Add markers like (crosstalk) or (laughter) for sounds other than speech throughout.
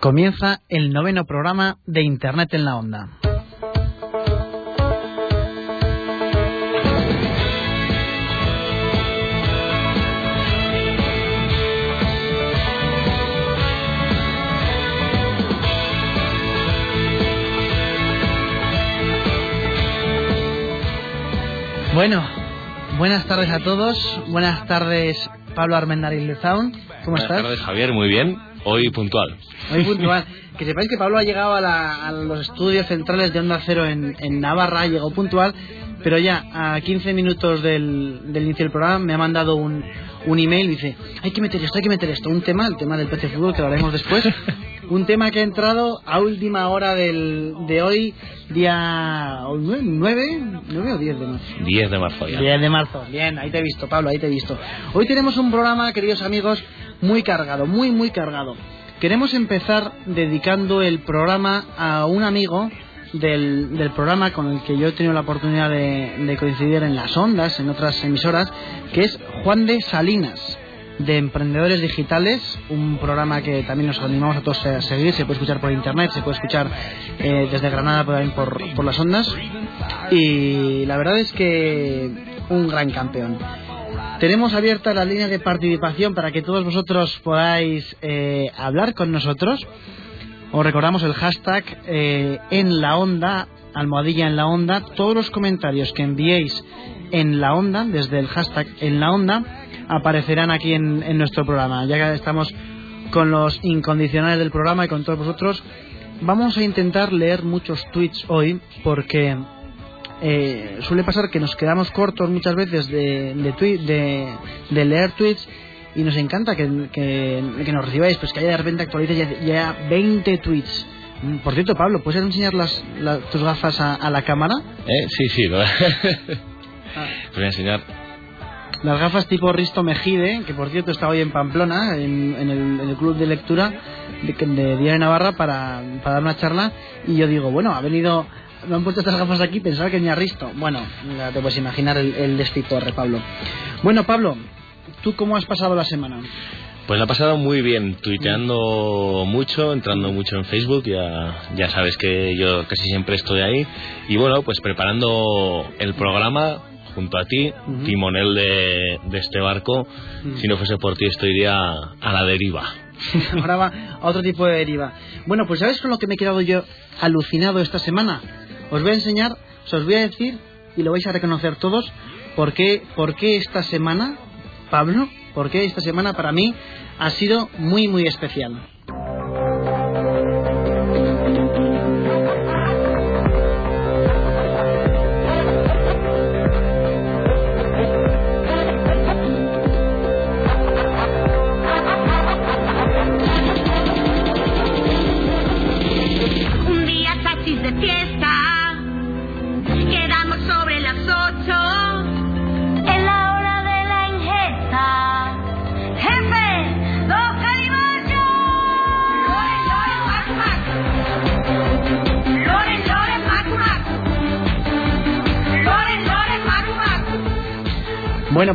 Comienza el noveno programa de Internet en la Onda. Bueno, buenas tardes a todos. Buenas tardes, Pablo Armendariz Lezaun. ¿Cómo buenas estás? Buenas tardes, Javier. Muy bien. Hoy puntual. Hoy puntual. que sepáis que Pablo ha llegado a, la, a, los estudios centrales de Onda Cero en, en Navarra, llegó puntual, pero ya a 15 minutos del, del inicio del programa me ha mandado un, un email y dice, hay que meter esto, hay que meter esto, un tema, el tema del PC Fútbol, que lo haremos después, (laughs) un tema que ha entrado a última hora del, de hoy, día 9, 9 o 10 de marzo. 10 de marzo ya. 10 de marzo, bien, ahí te he visto, Pablo, ahí te he visto. Hoy tenemos un programa, queridos amigos, muy cargado, muy, muy cargado. Queremos empezar dedicando el programa a un amigo del, del, programa con el que yo he tenido la oportunidad de, coincidir en las ondas, en otras emisoras, que es Juan de Salinas, de Emprendedores Digitales, un programa que también nos animamos a todos a seguir, se puede escuchar por internet, se puede escuchar eh, desde Granada por, por, por las ondas, y la verdad es que un gran campeón. Tenemos abierta la línea de participación para que todos vosotros podáis eh, hablar con nosotros. Os recordamos el hashtag eh, en la onda, almohadilla en la onda. Todos los comentarios que enviéis en la onda, desde el hashtag en la onda, aparecerán aquí en, en nuestro programa. Ya que estamos con los incondicionales del programa y con todos vosotros, vamos a intentar leer muchos tweets hoy porque eh, suele pasar que nos quedamos cortos muchas veces de, de, tweet, de, de leer tweets y nos encanta que, que, que, nos recibáis, pues que haya de repente actualices ya, ya 20 tweets. Por cierto, Pablo, ¿puedes enseñar las, las tus gafas a, a, la cámara? Eh, sí, sí. Lo... (laughs) ah. voy a enseñar. Las gafas tipo Risto Mejide, que por cierto está hoy en Pamplona, en, en, el, en el, club de lectura de, de de Navarra, para, para dar una charla. Y yo digo, bueno, ha venido me han puesto estas gafas aquí, pensaba que venía Risto. Bueno, ya te puedes imaginar el, el Pablo. Bueno, Pablo, ¿tú cómo has pasado la semana? Pues la he pasado muy bien, tuiteando mucho, entrando mucho en Facebook, ya, ya sabes que yo casi siempre estoy ahí. Y bueno, pues preparando el programa junto a ti, uh -huh. timonel de, de este barco. Uh -huh. Si no fuese por ti, estoy a, a la deriva. (laughs) Ahora va a otro tipo de deriva. Bueno, pues ¿sabes con lo que me he quedado yo alucinado esta semana? Os voy a enseñar, os voy a decir, y lo vais a reconocer todos, por qué, por qué esta semana, Pablo, por qué esta semana para mí ha sido muy, muy especial.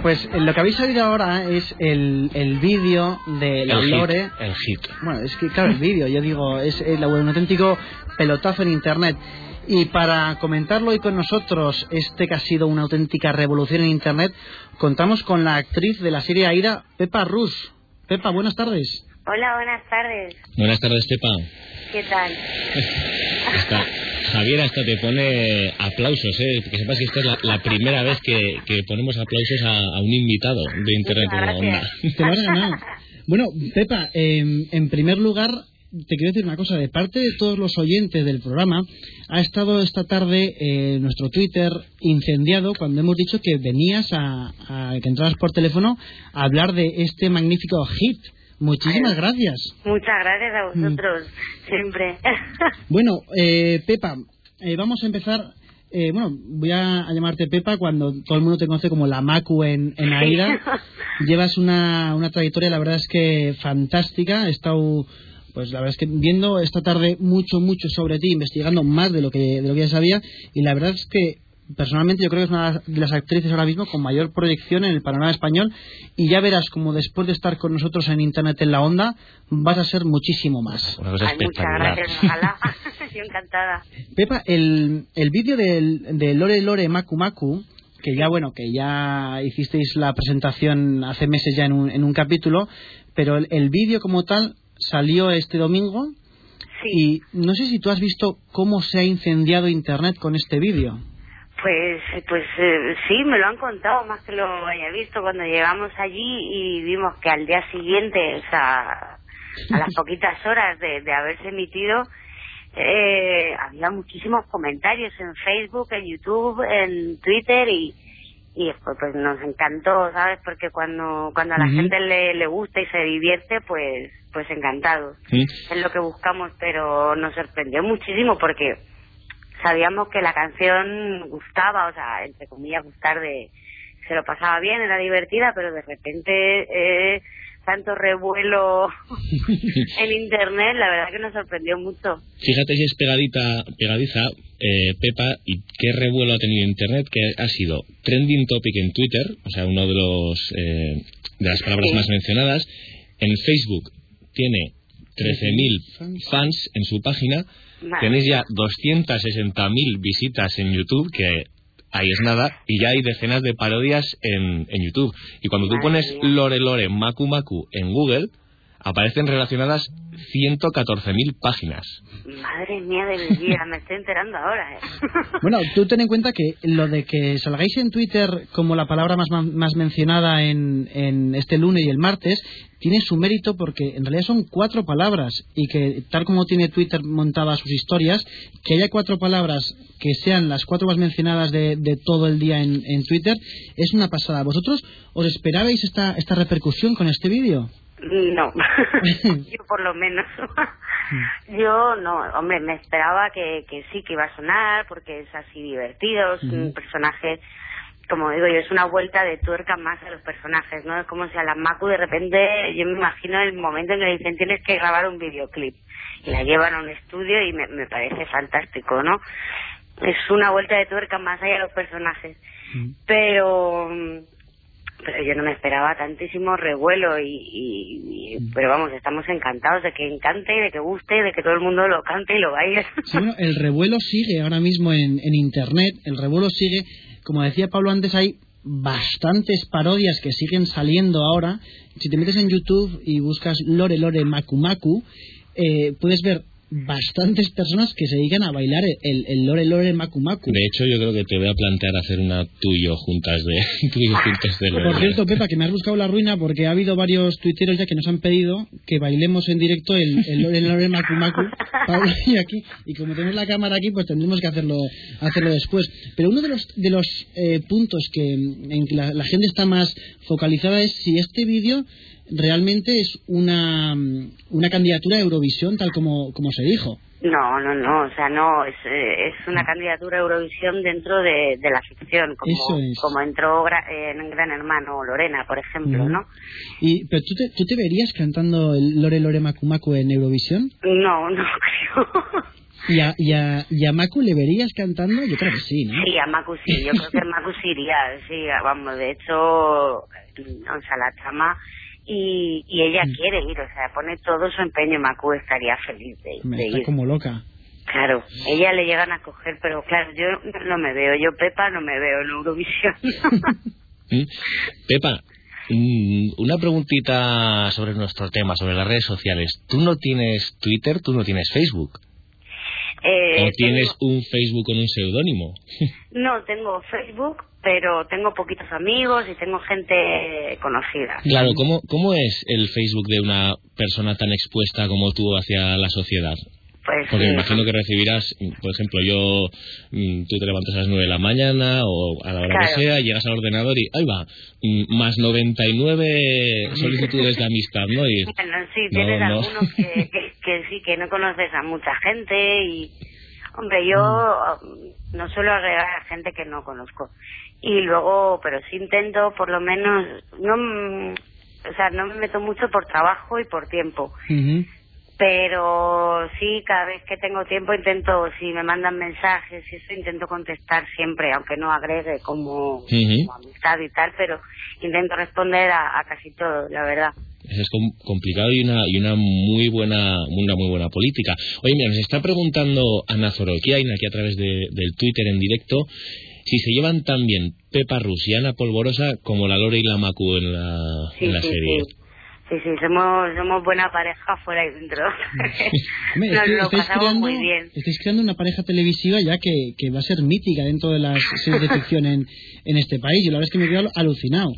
Pues lo que habéis oído ahora es el, el vídeo de la el Lore. Hit, el hit. Bueno, es que claro, el vídeo, yo digo, es el, un auténtico pelotazo en Internet. Y para comentarlo hoy con nosotros, este que ha sido una auténtica revolución en Internet, contamos con la actriz de la serie Aida, Pepa Rus. Pepa, buenas tardes. Hola, buenas tardes. Buenas tardes, Pepa. ¿Qué tal? Está, Javier hasta te pone aplausos, ¿eh? que sepas que esta es la, la primera vez que, que, ponemos aplausos a, a, un invitado de Internet en la onda. Te lo has ganado. (laughs) Bueno, Pepa, eh, en primer lugar, te quiero decir una cosa, de parte de todos los oyentes del programa, ha estado esta tarde eh, nuestro Twitter incendiado cuando hemos dicho que venías a, que entrabas por teléfono a hablar de este magnífico hit. Muchísimas gracias. Muchas gracias a vosotros, siempre. (laughs) bueno, eh, Pepa, eh, vamos a empezar eh, bueno, voy a, llamarte Pepa cuando todo el mundo te conoce como la Macu en, en Aida. (laughs) Llevas una, una trayectoria, la verdad es que fantástica. He estado, pues la verdad es que viendo esta tarde mucho, mucho sobre ti, investigando más de lo que, de lo que ya sabía. Y la verdad es que personalmente yo creo que es una de las actrices ahora mismo con mayor proyección en el panorama español y ya verás como después de estar con nosotros en Internet en la onda vas a ser muchísimo más. muchas gracias, ojalá. (laughs) Estoy encantada. Pepa, el, el vídeo de Lore Lore Maku Maku que ya bueno, que ya hicisteis la presentación hace meses ya en un, en un capítulo, pero el, el vídeo como tal salió este domingo y no sé si tú has visto cómo se ha incendiado Internet con este vídeo. Pues, pues eh, sí, me lo han contado, más que lo haya visto cuando llegamos allí y vimos que al día siguiente, o sea, a las (laughs) poquitas horas de, haberse emitido, eh, había muchísimos comentarios en Facebook, en YouTube, en Twitter y, y pues, pues nos encantó, ¿sabes? Porque cuando cuando a la gente le, le gusta y se divierte, pues pues encantado. Es lo que buscamos, pero nos sorprendió muchísimo porque sabíamos que la canción gustaba, o sea, entre comillas, gustar de... Se lo pasaba bien, era divertida, pero de repente eh, tanto revuelo (laughs) en internet, la verdad que nos sorprendió mucho. Fíjate si es pegadita, pegadiza, eh, Pepa, y qué revuelo ha tenido internet, que ha sido trending topic en Twitter, o sea, uno de los eh, de las palabras más mencionadas. En Facebook tiene 13.000 fans en su página Tenéis ya 260.000 visitas en YouTube, que ahí es nada, y ya hay decenas de parodias en, en YouTube. Y cuando tú pones Lore Lore Maku Maku en Google, aparecen relacionadas 114.000 páginas. Madre mía de mi vida, me estoy enterando ahora. ¿eh? (laughs) Bueno, tú ten en cuenta que lo de que salgáis en Twitter como la palabra más, más mencionada en, en este lunes y el martes, tiene su mérito porque en realidad son cuatro palabras y que tal como tiene Twitter montada sus historias, que haya cuatro palabras que sean las cuatro más mencionadas de, de todo el día en, en, Twitter es una pasada. ¿Vosotros os esperabais esta, esta repercusión con este vídeo? No, (laughs) yo por lo menos. yo no, hombre, me esperaba que, que sí, que iba a sonar, porque es así divertido, es un personaje, como digo yo, es una vuelta de tuerca más a los personajes, ¿no? Es como si a la Macu de repente, yo me imagino el momento en que le dicen tienes que grabar un videoclip y la llevan a un estudio y me, me parece fantástico, ¿no? Es una vuelta de tuerca más allá de los personajes. Pero pero yo no me esperaba tantísimo revuelo y, mm. pero vamos estamos encantados de que encante de que guste de que todo el mundo lo cante y lo baile (laughs) bueno, el revuelo sigue ahora mismo en, en internet el revuelo sigue como decía Pablo antes hay bastantes parodias que siguen saliendo ahora si te metes en YouTube y buscas Lore Lore Maku Maku eh, puedes ver bastantes personas que se dedican a bailar el, el Lore Lore Maku Maku. De hecho, yo creo que te voy a plantear hacer una tuyo juntas de, (laughs) tuyo juntas de Por cierto, Pepa, que me has buscado la ruina porque ha habido varios tuiteros ya que nos han pedido que bailemos en directo el, el Lore Lore Maku Maku. (laughs) y aquí, y como tenemos la cámara aquí, pues tendremos que hacerlo, hacerlo después. Pero uno de los, de los eh, puntos que, en que la, la gente está más focalizada es si este vídeo realmente es una, una candidatura a Eurovisión tal como, como se dijo. No, no, no, o sea, no, es, eh, es una candidatura a Eurovisión dentro de, de la ficción, como, como entró en Gran Hermano Lorena, por ejemplo, ¿no? Y, ¿Pero tú te, tú te verías cantando el Lore Lore Macu en Eurovisión? No, no (laughs) creo. ¿Y a, y, a, ¿Y a Macu le verías cantando? Yo creo que sí, ¿no? Sí, a Macu sí, yo creo que Macu sí iría, sí, vamos, de hecho, o sea, la trama y, y ella mm. quiere ir, o sea, pone todo su empeño. Macu estaría feliz de, me está como loca. Claro, ella le llegan a coger, pero claro, yo no me veo, yo Pepa no me veo en Eurovisión. (laughs) Pepa, una preguntita sobre nuestro tema, sobre las redes sociales. ¿Tú no tienes Twitter, tú no tienes Facebook? Eh, ¿O tienes tengo- un Facebook con un seudónimo? (laughs) No, tengo Facebook, pero tengo poquitos amigos y tengo gente conocida. Claro, ¿cómo, ¿cómo es el Facebook de una persona tan expuesta como tú hacia la sociedad? Pues Porque me imagino que recibirás, por ejemplo, yo, mm, tú te levantas a las 9 de la mañana o a la hora Claro. que sea, llegas al ordenador y ahí va, mm, más 99 (laughs) solicitudes de amistad, ¿no? Y, Bueno, sí, No, tienes no. algunos que, que, que sí, que no conoces a mucha gente y, hombre, yo Mm. no suelo agregar a gente que no conozco. Y luego, pero sí intento, por lo menos, no, o sea, no me meto mucho por trabajo y por tiempo. Ujú. Pero sí, cada vez que tengo tiempo intento, si me mandan mensajes y eso, intento contestar siempre, aunque no agregue como, amistad y tal, pero intento responder a, a casi todo, la verdad. Es com- complicado y una y una muy buena una muy buena política. Oye, mira, nos está preguntando Ana Zoroquiaina aquí a través de- del Twitter en directo si se llevan tan bien Pepa Rus y Ana Polvorosa como la Lore y la Macu en la, Sí, en la sí, serie. sí. Sí, sí, somos, somos buena pareja fuera y dentro. (laughs) Nos lo pasamos creando, muy bien. estáis creando una pareja televisiva ya que, que va a ser mítica dentro de las series de ficción en, en este país. Yo la verdad es que me quedo alucinado.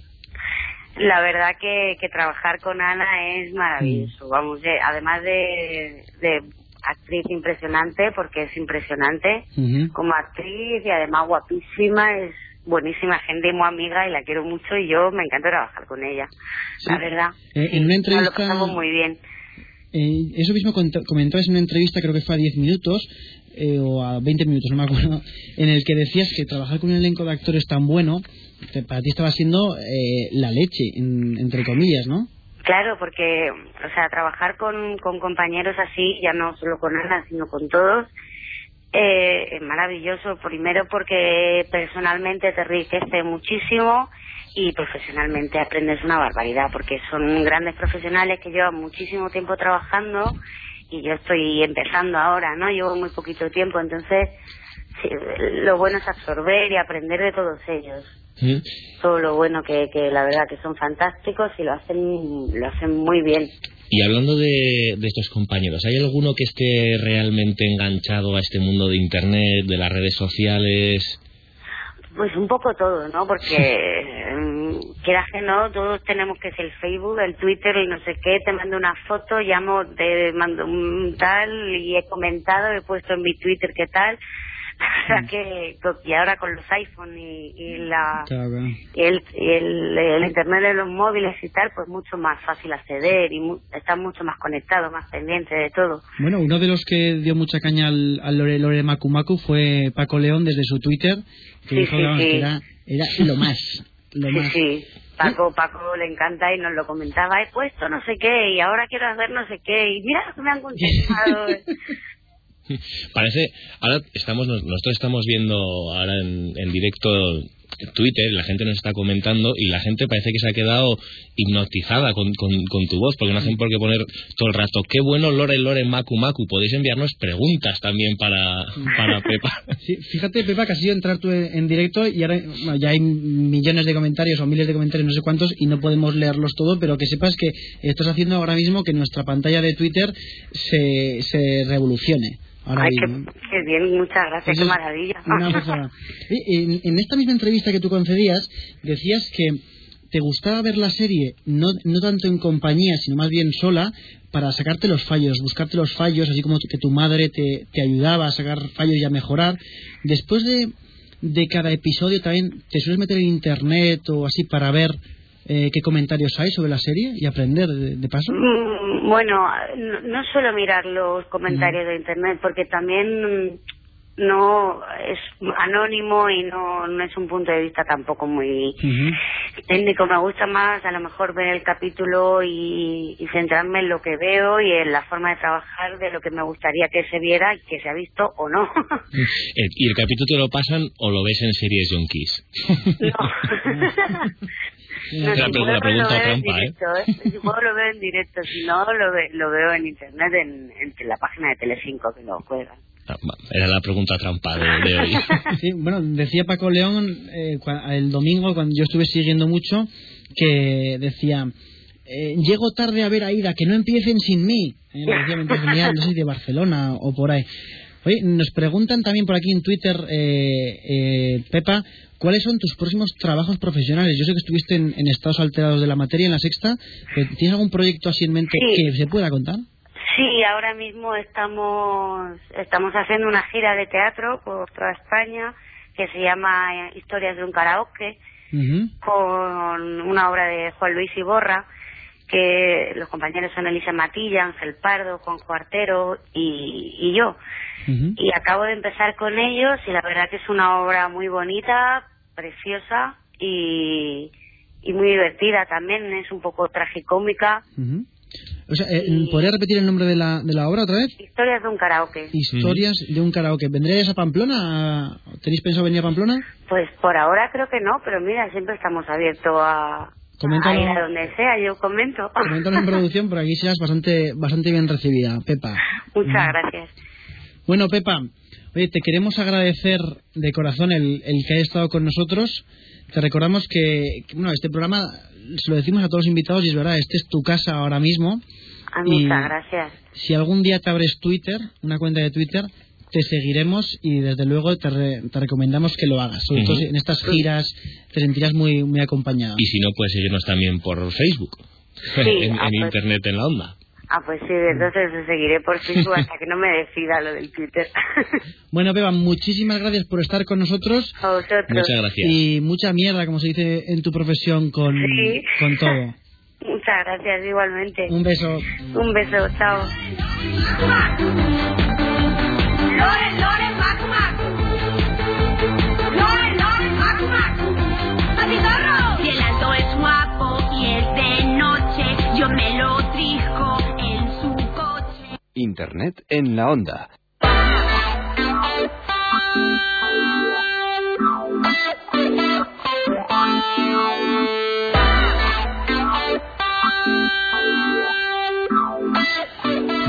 La verdad que, que trabajar con Ana es Mm. maravilloso. Vamos, de- además de, de actriz impresionante, porque es impresionante como actriz y además guapísima, es buenísima gente muy amiga y la quiero mucho y yo me encanta trabajar con ella, Sí. la verdad. Eh, en una Nos entrevista- lo pasamos muy bien. Eh, eso mismo comentabas en una entrevista, creo que fue a 10 minutos eh, o a 20 minutos, no me acuerdo, (laughs) en el que decías que trabajar con un elenco de actores tan bueno, para ti estaba siendo eh, la leche, en- entre comillas, ¿no? Claro, porque, o sea, trabajar con, con compañeros así, ya no solo con Ana, sino con todos, eh, es maravilloso. Primero porque personalmente te enriquece muchísimo y profesionalmente aprendes una barbaridad, porque son grandes profesionales que llevan muchísimo tiempo trabajando y yo estoy empezando ahora, ¿no? Llevo muy poquito tiempo, entonces lo bueno es absorber y aprender de todos ellos ¿Mm? todo lo bueno que, que la verdad que son fantásticos y lo hacen lo hacen muy bien Y hablando de, de estos compañeros, ¿hay alguno que esté realmente enganchado a este mundo de Internet, de las redes sociales? pues un poco todo no porque mm, (laughs) quieras que no todos tenemos que ser el Facebook el Twitter y no sé qué te mando una foto llamo te mando un tal y he comentado he puesto en mi Twitter qué tal o sea que y ahora con los iPhone y, y la Claro, el, el, el internet de los móviles y tal, pues mucho más fácil acceder y mu- estar mucho más conectado, más pendiente de todo. Bueno, uno de los que dio mucha caña al, al Lore, Lore Macu Macu fue Paco León desde su Twitter, que Sí, dijo sí, sí. que era, era lo más, lo Sí, más. sí. Paco, Paco le encanta y nos lo comentaba, he puesto no sé qué y ahora quiero hacer no sé qué y mira lo que me han contestado. (laughs) (laughs) Parece, ahora estamos, nos- nosotros estamos viendo ahora en, en directo Twitter, la gente nos está comentando y la gente parece que se ha quedado hipnotizada con, con, con tu voz, porque no hacen por qué poner todo el rato, qué bueno Lore Lore Macu Macu, podéis enviarnos preguntas también para, para (laughs) Pepa. Sí, fíjate, Pepa, que has ido a entrar tú en, en directo y ahora bueno, ya hay millones de comentarios o miles de comentarios, no sé cuántos, y no podemos leerlos todos, pero que sepas que estás haciendo ahora mismo que nuestra pantalla de Twitter se, se revolucione. Ahora Ay, qué, bien, muchas gracias, qué maravilla. una En, en esta misma entrevista que tú concedías, decías que te gustaba ver la serie no, no tanto en compañía, sino más bien sola, para sacarte los fallos, buscarte los fallos, así como que tu madre te, te ayudaba a sacar fallos y a mejorar. Después de, de cada episodio también te sueles meter en internet o así para ver eh, qué comentarios hay sobre la serie y aprender de, de paso. Mm, Bueno, no, no suelo mirar los comentarios de internet porque también mm, no es anónimo y no, no es un punto de vista tampoco muy técnico. Me gusta más a lo mejor ver el capítulo y, y centrarme en lo que veo y en la forma de trabajar de lo que me gustaría que se viera y que se ha visto o no. (laughs) Eh, ¿Y el capítulo te lo pasan o lo ves en series junkies? No. Es la si pregunta lo veo en trampa, ¿eh? directo, ¿eh? Si puedo lo veo en directo, si no lo, ve- lo veo en internet en, en la página de Telecinco que lo juegan. Era la pregunta trampa de, de hoy. (laughs) Sí, bueno, decía Paco León eh, cua- el domingo, cuando yo estuve siguiendo mucho, que decía, eh, llego tarde a ver a Ida, que no empiecen sin mí. Eh, decía no sé si de Barcelona o por ahí. Oye, nos preguntan también por aquí en Twitter, eh, eh, Pepa, ¿cuáles son tus próximos trabajos profesionales? Yo sé que estuviste en, en estados alterados de la materia en la sexta. pero ¿Tienes algún proyecto así en mente Sí. que se pueda contar? Sí, ahora mismo estamos, estamos haciendo una gira de teatro por toda España que se llama eh, Historias de un karaoke con una obra de Juan Luis Iborra que los compañeros son Elisa Matilla, Ángel Pardo, Juan Cuartero y, y yo. Y acabo de empezar con ellos y la verdad que es una obra muy bonita, preciosa y, y muy divertida también. Es un poco tragicómica. Ujú. O sea, eh, ¿podría repetir el nombre de la, de la obra otra vez? Historias de un karaoke. Historias de un karaoke. ¿Vendréis a Pamplona? ¿Tenéis pensado venir a Pamplona? Pues por ahora creo que no, pero mira, siempre estamos abiertos a, Coméntalo. a ir a donde sea, yo comento. Coméntalo en producción, por aquí (laughs) serás bastante, bastante bien recibida, Pepa. Muchas gracias. Bueno, Pepa, oye, te queremos agradecer de corazón el, el que hayas estado con nosotros. Te recordamos que, que, bueno, este programa se lo decimos a todos los invitados y es verdad, este es tu casa ahora mismo. Ah, Y- Muchas gracias. Si algún día te abres Twitter, una cuenta de Twitter, te seguiremos y desde luego te, re- te recomendamos que lo hagas. Sobre todo en estas giras te sentirás muy, muy acompañado. Y si no, puedes seguirnos también por Facebook. Sí, (laughs) en, ah, en pues. internet en la onda. Ah, pues sí, entonces os seguiré por (laughs) Facebook hasta que no me decida lo del Twitter. (laughs) Bueno, Pepa, muchísimas gracias por estar con nosotros a vosotros. Muchas gracias. y mucha mierda, como se dice en tu profesión, con, Sí. con todo. (laughs) Muchas gracias igualmente. Un beso. Un beso, chao. Internet en la onda.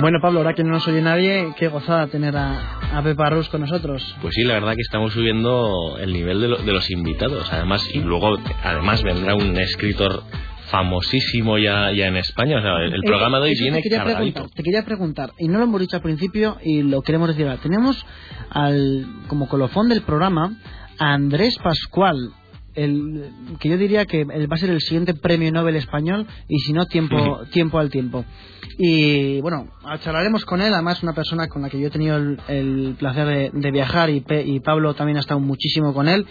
Bueno, Pablo, ahora que no nos oye nadie, qué gozada tener a, a Pepa Rus con nosotros. Pues sí, la verdad que estamos subiendo el nivel de, lo- de los invitados. Además, y luego, además vendrá un escritor famosísimo ya, ya en España. O sea, el, el programa de hoy viene te quería preguntar, te quería preguntar, y no lo hemos dicho al principio y lo queremos decir ahora. Tenemos al, como colofón del programa a Andrés Pascual, el, que yo diría que va a ser el siguiente premio Nobel español y si no, tiempo, (laughs) tiempo al tiempo. Y bueno, charlaremos con él, además una persona con la que yo he tenido el, el placer de, de viajar y, Pe- y Pablo también ha estado muchísimo con él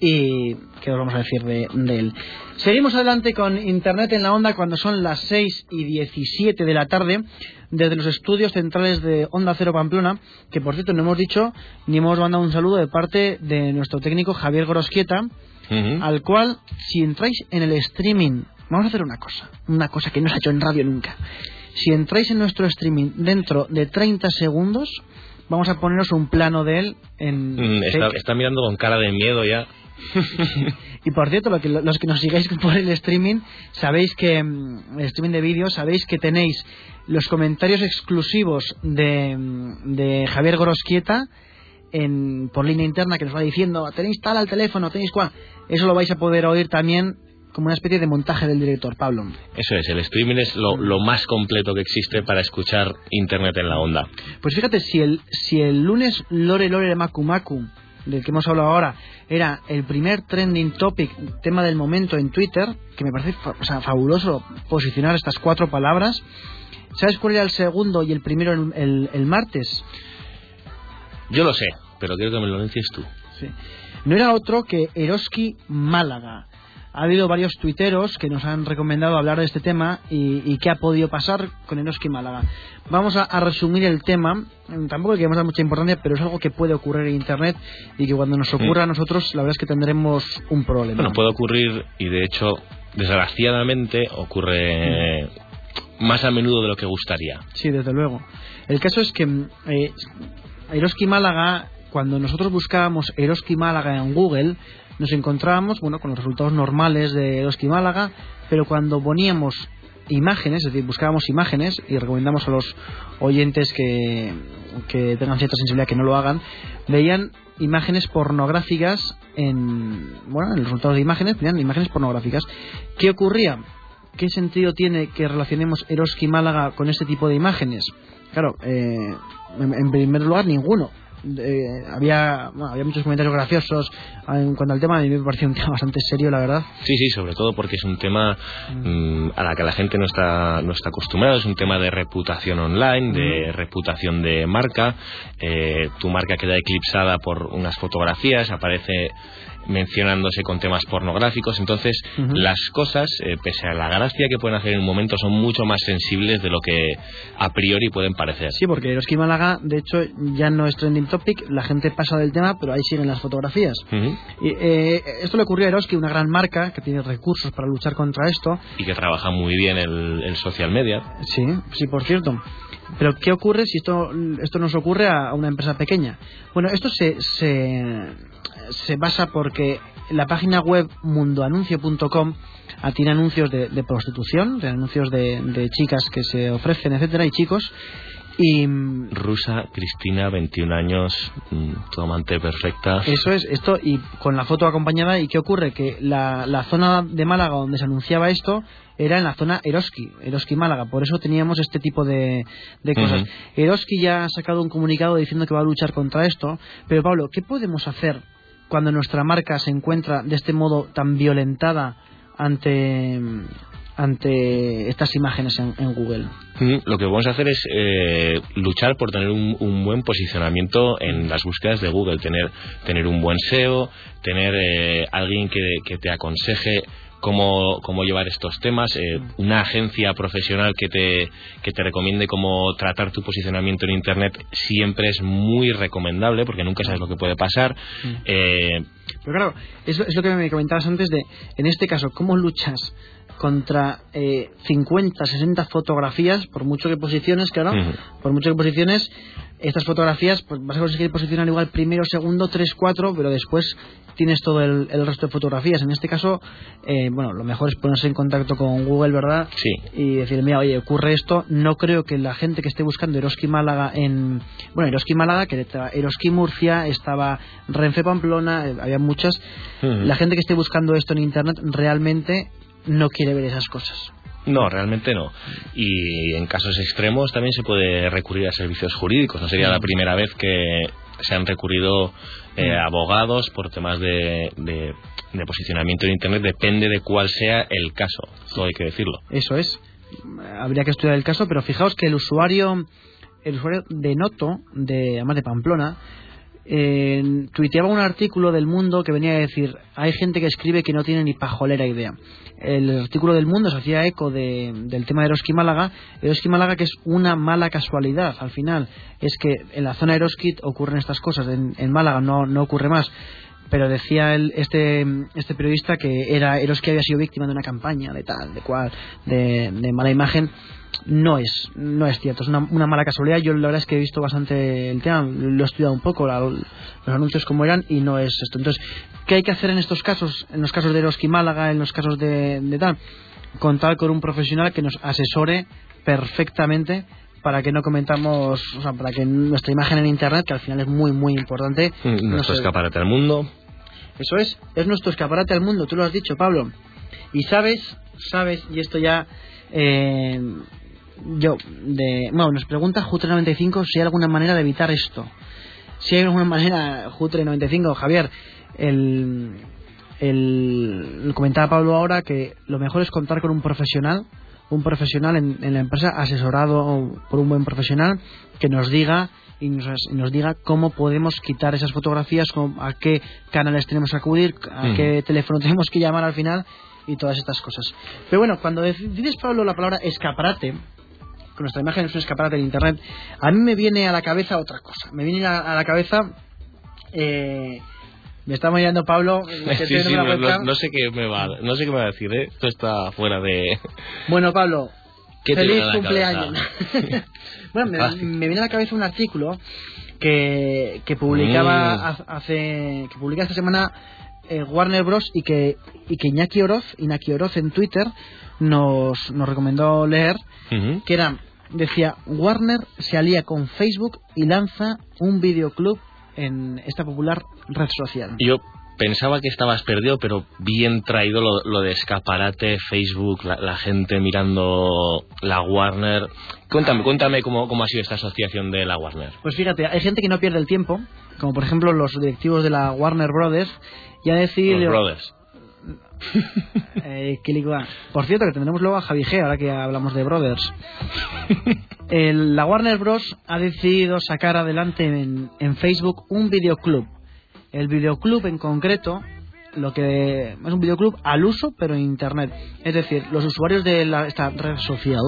y qué os vamos a decir de, de él. Seguimos adelante con Internet en la onda cuando son las 6 y 17 de la tarde desde los estudios centrales de Onda Cero Pamplona, que por cierto no hemos dicho ni hemos mandado un saludo de parte de nuestro técnico Javier Gorosquieta, Ujú. al cual si entráis en el streaming, vamos a hacer una cosa, una cosa que no se ha hecho en radio nunca. Si entráis en nuestro streaming dentro de 30 segundos, vamos a poneros un plano de él en Mm, está, mirando con cara de miedo ya. (laughs) Y por cierto, lo que- los que nos sigáis (laughs) por el streaming, sabéis que, mm, el streaming de vídeo, sabéis que tenéis los comentarios exclusivos de, mm, de Javier Gorosquieta en, por línea interna que nos va diciendo, tenéis tal al teléfono, tenéis cual. Eso lo vais a poder oír también como una especie de montaje del director, Pablo. Eso es, el streaming es lo, lo más completo que existe para escuchar internet en la onda. Pues fíjate, si el, si el lunes Lore Lore Macu, del que hemos hablado ahora, era el primer trending topic, tema del momento en Twitter, que me parece fa- o sea, fabuloso posicionar estas cuatro palabras, ¿sabes cuál era el segundo y el primero el, el- el martes? Yo lo sé, pero quiero que me lo dices tú. Sí. No era otro que Eroski Málaga. Ha habido varios tuiteros que nos han recomendado hablar de este tema y, y qué ha podido pasar con Eroski Málaga. Vamos a, a resumir el tema. Mm, Tampoco le queremos dar mucha importancia, pero es algo que puede ocurrir en Internet y que cuando nos ocurra a nosotros, la verdad es que tendremos un problema. Bueno, puede ocurrir y de hecho, desgraciadamente, ocurre más a menudo de lo que gustaría. Sí, desde luego. El caso es que mm, eh, Eroski Málaga, cuando nosotros buscábamos Eroski Málaga en Google, nos encontrábamos bueno, con los resultados normales de Eroski Málaga, pero cuando poníamos imágenes, es decir, buscábamos imágenes y recomendamos a los oyentes que, que tengan cierta sensibilidad que no lo hagan, veían imágenes pornográficas en, bueno, en los resultados de imágenes, veían imágenes pornográficas. ¿Qué ocurría? ¿Qué sentido tiene que relacionemos Eroski Málaga con este tipo de imágenes? Claro, eh, en, en primer lugar, ninguno. Eh, había, bueno, había muchos comentarios graciosos en cuanto al tema, a mí me pareció un tema (laughs) bastante serio, la verdad. Sí, sí, sobre todo porque es un tema mm, a la que la gente no está, no está acostumbrada, es un tema de reputación online, de reputación de marca, eh, tu marca queda eclipsada por unas fotografías, aparece mencionándose con temas pornográficos. Entonces, las cosas, eh, pese a la gracia que pueden hacer en un momento, son mucho más sensibles de lo que a priori pueden parecer. Sí, porque Eroski Málaga, de hecho, ya no es trending topic, la gente pasa del tema, pero ahí siguen las fotografías. y, eh, esto le ocurrió a Eroski, una gran marca que tiene recursos para luchar contra esto. Y que trabaja muy bien el, el social media. Sí, sí, por cierto. Pero ¿qué ocurre si esto, esto nos ocurre a una empresa pequeña? Bueno, esto se, se, se basa porque la página web mundoanuncio.com tiene anuncios de, de prostitución, de anuncios de, de, chicas que se ofrecen, etcétera, y chicos. Y, Rusa, Cristina, 21 años, mm, tu amante perfecta. Eso es, esto, y con la foto acompañada. ¿Y qué ocurre? Que la, la zona de Málaga donde se anunciaba esto era en la zona Eroski, Eroski Málaga. Por eso teníamos este tipo de, de cosas. Eroski ya ha sacado un comunicado diciendo que va a luchar contra esto. Pero Pablo, ¿qué podemos hacer cuando nuestra marca se encuentra de este modo tan violentada ante ante estas imágenes en, en Google. Lo que vamos a hacer es eh, luchar por tener un, un, buen posicionamiento en las búsquedas de Google, tener, tener un buen SEO, tener eh, alguien que, que te aconseje cómo, cómo llevar estos temas, eh, una agencia profesional que te, que te recomiende cómo tratar tu posicionamiento en Internet siempre es muy recomendable porque nunca sabes lo que puede pasar. Eh, Pero claro, es, es lo que me comentabas antes de, en este caso, ¿cómo luchas contra eh, 50, 60 fotografías, por mucho que posiciones, claro, uh -huh. por mucho que posiciones, estas fotografías pues vas a conseguir posicionar igual primero, segundo, tres, cuatro, pero después tienes todo el, el resto de fotografías. En este caso, eh, bueno, lo mejor es ponerse en contacto con Google, ¿verdad? Sí. Y decir, mira, oye, ocurre esto. No creo que la gente que esté buscando Eroski Málaga en. Bueno, Eroski Málaga, que Eroski Murcia, estaba Renfe Pamplona, eh, había muchas. Uh -huh. La gente que esté buscando esto en internet realmente no quiere ver esas cosas. No, realmente no. Y en casos extremos también se puede recurrir a servicios jurídicos. No sería la primera vez que se han recurrido eh, abogados por temas de, de, de, posicionamiento en Internet. Depende de cuál sea el caso. Todo hay que decirlo. Eso es. Habría que estudiar el caso, pero fijaos que el usuario, el usuario de Noto, de además de Pamplona, eh, tuiteaba un artículo del Mundo que venía a decir hay gente que escribe que no tiene ni pajolera idea. El artículo del Mundo se hacía eco de, del tema de Eroski Málaga. Eroski Málaga que es una mala casualidad al final. Es que en la zona de Eroski ocurren estas cosas. En, en Málaga no, no ocurre más pero decía el, este, este periodista que era Eroski había sido víctima de una campaña de tal, de cual, de, de mala imagen. No es, no es cierto, es una, una, mala casualidad. Yo la verdad es que he visto bastante el tema, lo he estudiado un poco, la, los anuncios como eran, y no es esto. Entonces, ¿qué hay que hacer en estos casos? En los casos de Eroski Málaga, en los casos de tal, contar con un profesional que nos asesore perfectamente para que no comentamos, o sea, para que nuestra imagen en internet, que al final es muy, muy importante. Nuestro no se... escaparate al mundo. Eso es, es nuestro escaparate al mundo, tú lo has dicho, Pablo. Y sabes, sabes, y esto ya. Eh, yo, de. Bueno, nos pregunta Jutre95 si hay alguna manera de evitar esto. Si hay alguna manera, Jutre95, Javier, el. El, comentaba Pablo ahora que lo mejor es contar con un profesional un profesional en, en, la empresa asesorado por un buen profesional que nos diga y nos, nos diga cómo podemos quitar esas fotografías, cómo, a qué canales tenemos que acudir, a mm. qué teléfono (laughs) tenemos que llamar al final y todas estas cosas. Pero bueno, cuando dices, Pablo, la palabra escaparate, con nuestra imagen es un escaparate en Internet, a mí me viene a la cabeza otra cosa. Me viene a, a la cabeza... Eh, me está mirando Pablo. (laughs) Que sí, sí, no, no, no, sé qué me va, no sé qué me va a decir, ¿eh? Esto está fuera de. Bueno, Pablo, (laughs) feliz cumpleaños. (laughs) bueno, me, me, viene a la cabeza un artículo que, que publicaba mm. hace, que publica esta semana eh, Warner Bros. y que, y que Iñaki Oroz, Iñaki Oroz en Twitter nos, nos recomendó leer, uh -huh. que era, decía, Warner se alía con Facebook y lanza un videoclub en esta popular red social. Yo pensaba que estabas perdido, pero bien traído lo, lo de escaparate, Facebook, la, la gente mirando la Warner. Cuéntame, cuéntame cómo, cómo ha sido esta asociación de la Warner. Pues fíjate, hay gente que no pierde el tiempo, como por ejemplo los directivos de la Warner Brothers, y. Los Brothers. Eh, Por cierto, que tendremos luego a Javi G, ahora que hablamos de Brothers. La Warner Bros. ha decidido sacar adelante en, en Facebook un videoclub. El videoclub en concreto, lo que es un videoclub al uso, pero en Internet. Es decir, los usuarios de la- esta red social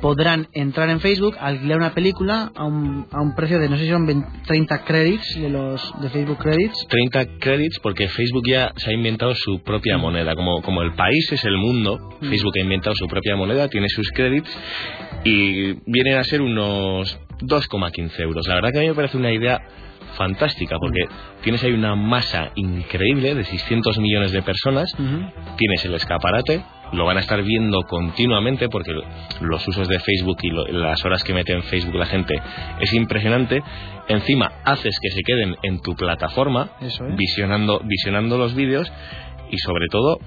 podrán entrar en Facebook, alquilar una película a un, a un precio de, no sé si son 20 30 credits de los de Facebook Credits. 30 credits porque Facebook ya se ha inventado su propia moneda. Como, como el país es el mundo, Mm. Facebook ha inventado su propia moneda, tiene sus credits y vienen a ser unos 2,15 euros. La verdad que a mí me parece una idea fantástica porque tienes ahí una masa increíble de 600 millones de personas, tienes el escaparate, lo van a estar viendo continuamente porque los usos de Facebook y lo- las horas que mete en Facebook la gente es impresionante. Encima haces que se queden en tu plataforma Eso es. visionando, visionando los vídeos y sobre todo,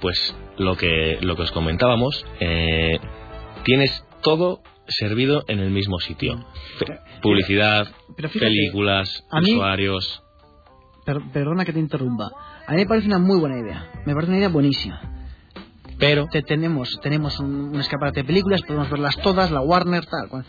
pues lo que, lo que os comentábamos, eh, tienes todo servido en el mismo sitio. Fe- Publicidad, Pero fíjate, películas, a mí- usuarios. Per- perdona que te interrumpa. A mí me parece una muy buena idea. Me parece una idea buenísima. Pero Te- tenemos tenemos un, un escaparate de películas, podemos verlas todas, la Warner, tal.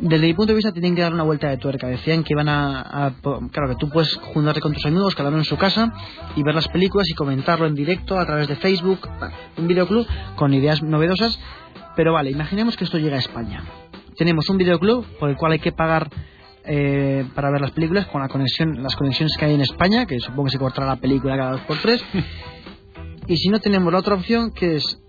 Desde mi punto de vista tienen que dar una vuelta de tuerca. Decían que iban a, Claro, que tú puedes juntarte con tus amigos, cada uno en su casa, y ver las películas y comentarlo en directo a través de Facebook, un videoclub con ideas novedosas. Pero vale, imaginemos que esto llega a España. Tenemos un videoclub por el cual hay que pagar eh, para ver las películas con la conexión, las conexiones que hay en España, que supongo que se cortará la película cada dos por tres. (laughs) y si no tenemos la otra opción, que es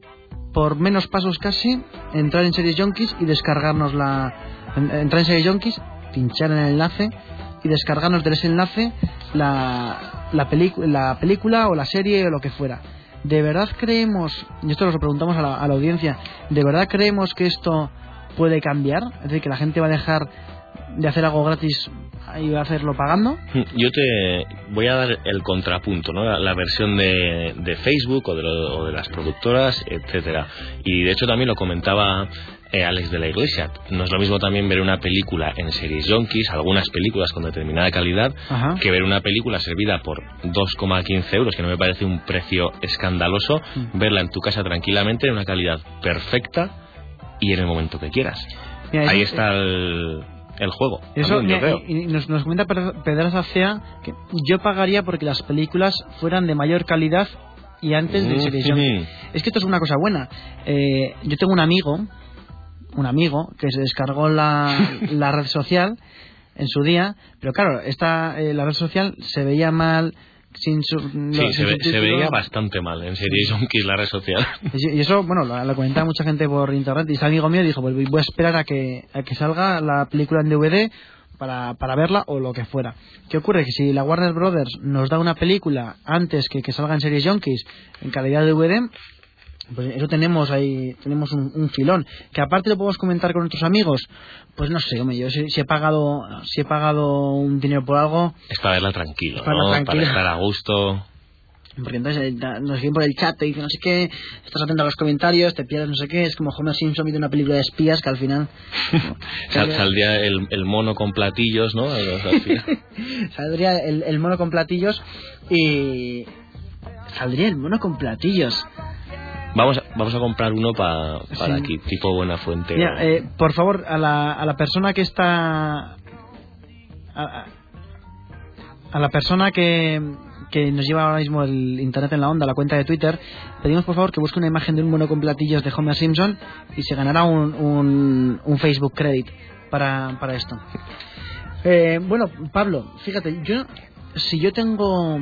por menos pasos casi, entrar en Series Junkies y descargarnos la. en- Entrar en Series Junkies, pinchar en el enlace y descargarnos de ese enlace la, la, la película o la serie o lo que fuera. ¿De verdad creemos, y esto lo preguntamos a la, a la audiencia, ¿de verdad creemos que esto puede cambiar? Es decir, que la gente va a dejar de hacer algo gratis y va a hacerlo pagando. Yo te voy a dar el contrapunto, ¿no? La, versión de, de Facebook o de, lo- o de las productoras, etcétera. Y de hecho también lo comentaba eh, Alex de la Iglesia. No es lo mismo también ver una película en series Junkies, algunas películas con determinada calidad, Ajá. que ver una película servida por 2,15 euros, que no me parece un precio escandaloso, Mm. verla en tu casa tranquilamente en una calidad perfecta y en el momento que quieras. Mira, Ahí está el, el juego. Eso, mira, creo. y, y nos, nos comenta Pedro- Pedraza Cea que yo pagaría porque las películas fueran de mayor calidad y antes de Mm, Series. Junkies. Es que esto es una cosa buena. Eh, yo tengo un amigo, un amigo que se descargó la, (laughs) la red social en su día, pero claro, esta eh, la red social se veía mal sin su, Sí, se, ve- veía bastante mal en series Junkies la red social. Y y eso, bueno, lo, lo comentaba mucha gente por internet y ese amigo mío dijo, pues voy a esperar a que, a que salga la película en DVD para, para verla o lo que fuera. ¿Qué ocurre? Que si la Warner Brothers nos da una película antes que que salga en series Junkies en calidad de DVD, pues eso tenemos ahí, tenemos un, un filón. Que aparte lo podemos comentar con nuestros amigos, pues no sé, hombre, yo si, si he pagado, si he pagado un dinero por algo, Es para verla tranquilo, Es para ¿no? Para estar a gusto. Porque entonces eh, nos siguen por el chat, te dicen no sé qué, estás atento a los comentarios, te pierdes no sé qué, es como Homer Simpson viendo una película de espías que al final (laughs) Sal- saldría el, el mono con platillos, ¿no? (laughs) Saldría el, el mono con platillos y... Saldría el mono con platillos. Vamos a, vamos a comprar uno pa- para Sí. aquí, tipo Buena Fuente. Mira, eh, por favor, a la, a la persona que está... A la persona que, que nos lleva ahora mismo el internet en la onda, la cuenta de Twitter, pedimos por favor que busque una imagen de un mono con platillos de Homer Simpson y se ganará un, un, un Facebook credit para, para esto. Eh, bueno, Pablo, fíjate, yo si yo tengo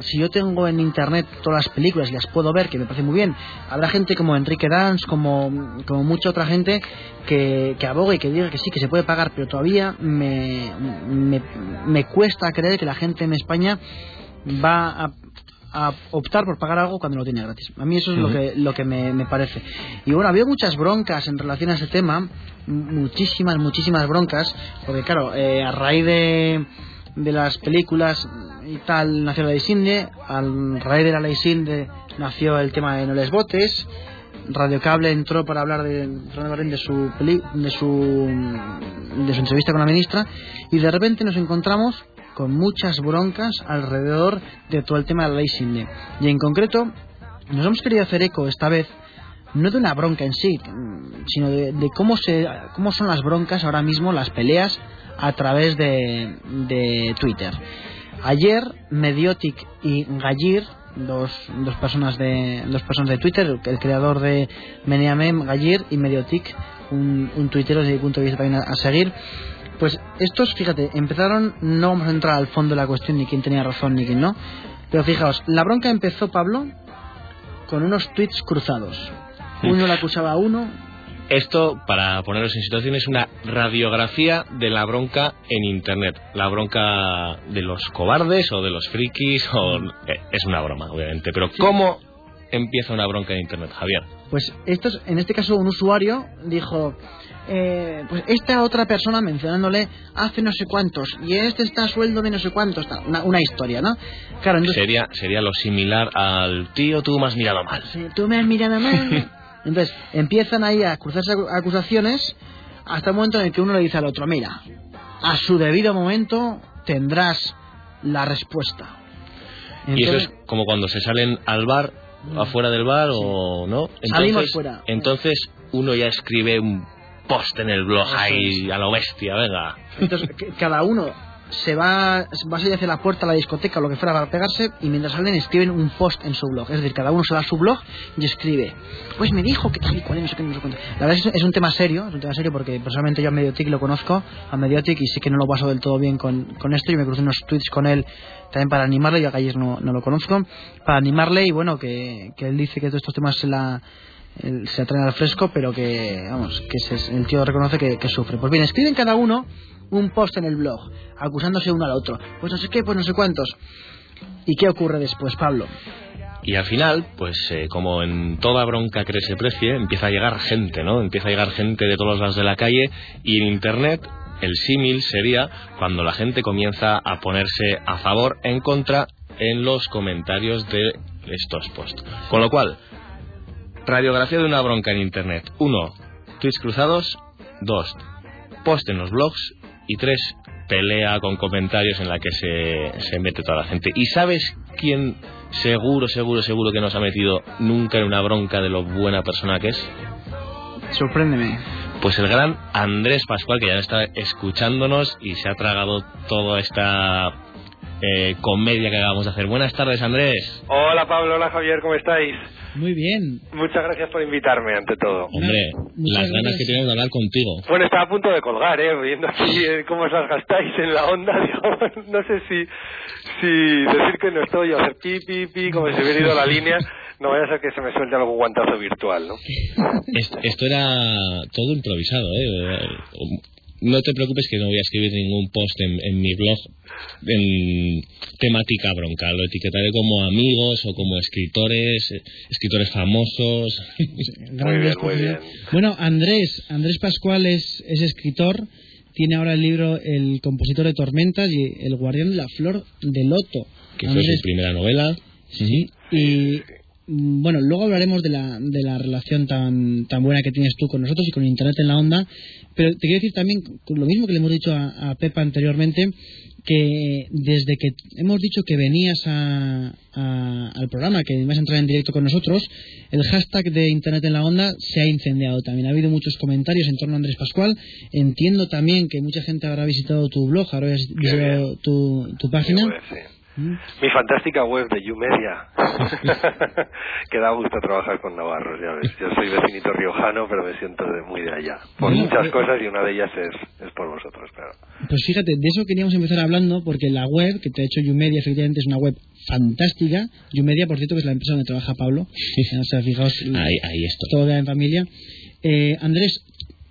si yo tengo en internet todas las películas y las puedo ver, que me parece muy bien, habrá gente como Enrique Dance, como, como mucha otra gente que, que abogue y que diga que sí, que se puede pagar, pero todavía me, me, me cuesta creer que la gente en España va a, a optar por pagar algo cuando lo tiene gratis. A mí eso es lo que, lo que me, me parece. Y bueno, había muchas broncas en relación a ese tema, muchísimas, muchísimas broncas, porque claro, eh, a raíz de de las películas y tal nació la ley Sinde, al raíz de la ley Sinde nació el tema de No les votes, Radio Cable entró para hablar de, de su peli- de su de su entrevista con la ministra y de repente nos encontramos con muchas broncas alrededor de todo el tema de la ley Sinde. Y en concreto nos hemos querido hacer eco esta vez no de una bronca en sí, sino de, de cómo se cómo son las broncas ahora mismo, las peleas a través de, de Twitter. Ayer Mediotic y Gallir, dos, dos personas de dos personas de Twitter, el creador de Meneamem, Gallir y Mediotic, un, un tuitero desde mi punto de vista también a, a seguir, pues estos, fíjate, empezaron, no vamos a entrar al fondo de la cuestión ni quién tenía razón ni quién no, pero fijaos, la bronca empezó, Pablo, con unos tweets cruzados. Uno le acusaba a uno, Esto, para poneros en situación, es una radiografía de la bronca en Internet. La bronca de los cobardes o de los frikis, o... eh, es una broma, obviamente. Pero ¿cómo empieza una bronca en Internet, Javier? Pues estos, en este caso un usuario dijo, eh, pues esta otra persona mencionándole hace no sé cuántos y este está a sueldo de no sé cuántos, una, una historia, ¿no? Claro, entonces, Sería, sería lo similar al tío, tú me has mirado mal. tú me has mirado mal. (laughs) Entonces empiezan ahí a cruzarse acu- acusaciones hasta el momento en el que uno le dice al otro, mira, a su debido momento tendrás la respuesta. y eso es Entonces, como cuando se salen al bar, afuera del bar o no. Salimos fuera. Entonces uno ya escribe un post en el blog ahí a lo bestia, venga. Entonces, cada uno se va, va a salir hacia la puerta la discoteca o lo que fuera para pegarse y mientras salen escriben un post en su blog. Es decir, cada uno se va a su blog y escribe, pues me dijo que tal y cual no sé qué, no sé cuánto. La verdad es que es un tema serio, es un tema serio porque personalmente yo a Mediotic lo conozco, a Mediotic y sí que no lo paso del todo bien con, con esto. Yo me crucé unos tweets con él también para animarle, yo a Galles no, no lo conozco, para animarle y bueno, que, que él dice que todos estos temas se la se atraen al fresco, pero que, vamos, que se- el tío reconoce que, que sufre. Pues bien, escriben cada uno un post en el blog, acusándose uno al otro. Pues no sé qué, pues no sé cuántos. ¿Y qué ocurre después, Pablo? Y al final, pues eh, como en toda bronca que se precie, empieza a llegar gente, ¿no? Empieza a llegar gente de todos lados de la calle y en Internet el símil sería cuando la gente comienza a ponerse a favor, en contra, en los comentarios de estos posts. Con lo cual, radiografía de una bronca en Internet. Uno, tweets cruzados. Dos, post en los blogs. Y tres, pelea con comentarios en la que se, se mete toda la gente. ¿Y sabes quién seguro, seguro, seguro que no se ha metido nunca en una bronca de lo buena persona que es? Sorpréndeme. Pues el gran Andrés Pascual, que ya está escuchándonos y se ha tragado toda esta eh, comedia que acabamos de hacer. Buenas tardes, Andrés. Hola Pablo, hola Javier, ¿cómo estáis? Muy bien. Muchas gracias por invitarme, ante todo. Hombre, muchas las ganas gracias. que tenemos de hablar contigo. Bueno, estaba a punto de colgar, ¿eh? Viendo aquí eh, cómo os las gastáis en la onda, (laughs) digo, no sé si, si decir que no estoy o hacer pi, pi, pi, como si hubiera ido la línea, no vaya a ser que se me suelte algún guantazo virtual, ¿no? Esto, esto era todo improvisado, ¿eh? No te preocupes que no voy a escribir ningún post en, en mi blog en temática bronca. Lo etiquetaré como amigos o como escritores, eh, escritores famosos. Muy bien, muy bien. Bueno, Andrés, Andrés Pascual es, es escritor, tiene ahora el libro El compositor de tormentas y El guardián de la flor de loto. que fue su primera novela. sí, y mm, bueno, luego hablaremos de la, de la relación tan, tan buena que tienes tú con nosotros y con Internet en la onda, pero te quiero decir también lo mismo que le hemos dicho a, a Pepa anteriormente, que desde que hemos dicho que venías a- a- al programa, que ibas a entrar en directo con nosotros, el hashtag de Internet en la Onda se ha incendiado también. Ha habido muchos comentarios en torno a Andrés Pascual. Entiendo también que mucha gente habrá visitado tu blog, habrá visitado tu, tu página. Mi fantástica web de YouMedia. (laughs) que da gusto trabajar con navarros, ya ves. Yo soy vecinito riojano, pero me siento de muy de allá. Por Bueno, muchas eh, cosas y una de ellas es, es por vosotros, claro. Pues fíjate, de eso queríamos empezar hablando, porque la web que te ha hecho YouMedia efectivamente es una web fantástica. YouMedia, por cierto, que es la empresa donde trabaja Pablo. O sea, fijaos, Ahí, ahí estoy. todo en familia. Eh, Andrés,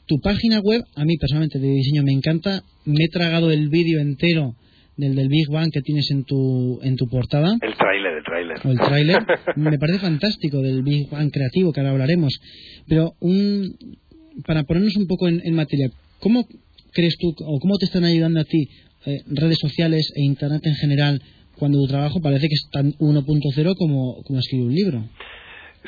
tu página web, a mí personalmente de diseño me encanta. Me he tragado el vídeo entero del del Big Bang que tienes en tu, en tu portada, El tráiler, el tráiler. o el tráiler. (laughs) me parece fantástico del Big Bang creativo, que ahora hablaremos. Pero un, para ponernos un poco en, en materia, ¿cómo crees tú o cómo te están ayudando a ti eh, redes sociales e Internet en general cuando tu trabajo parece que es tan 1.0 como, como escribir un libro?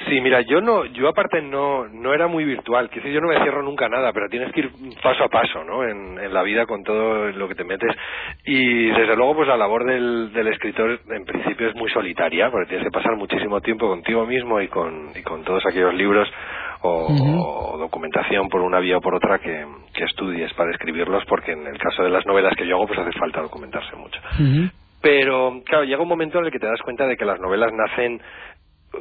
Sí, mira, yo no, yo aparte no, no era muy virtual, que yo no me cierro nunca nada, pero tienes que ir paso a paso, ¿no? En, en la vida con todo lo que te metes y desde luego pues la labor del, del escritor en principio es muy solitaria, porque tienes que pasar muchísimo tiempo contigo mismo y con, y con todos aquellos libros o, o documentación por una vía o por otra que, que estudies para escribirlos, porque en el caso de las novelas que yo hago pues hace falta documentarse mucho. Pero, claro, llega un momento en el que te das cuenta de que las novelas nacen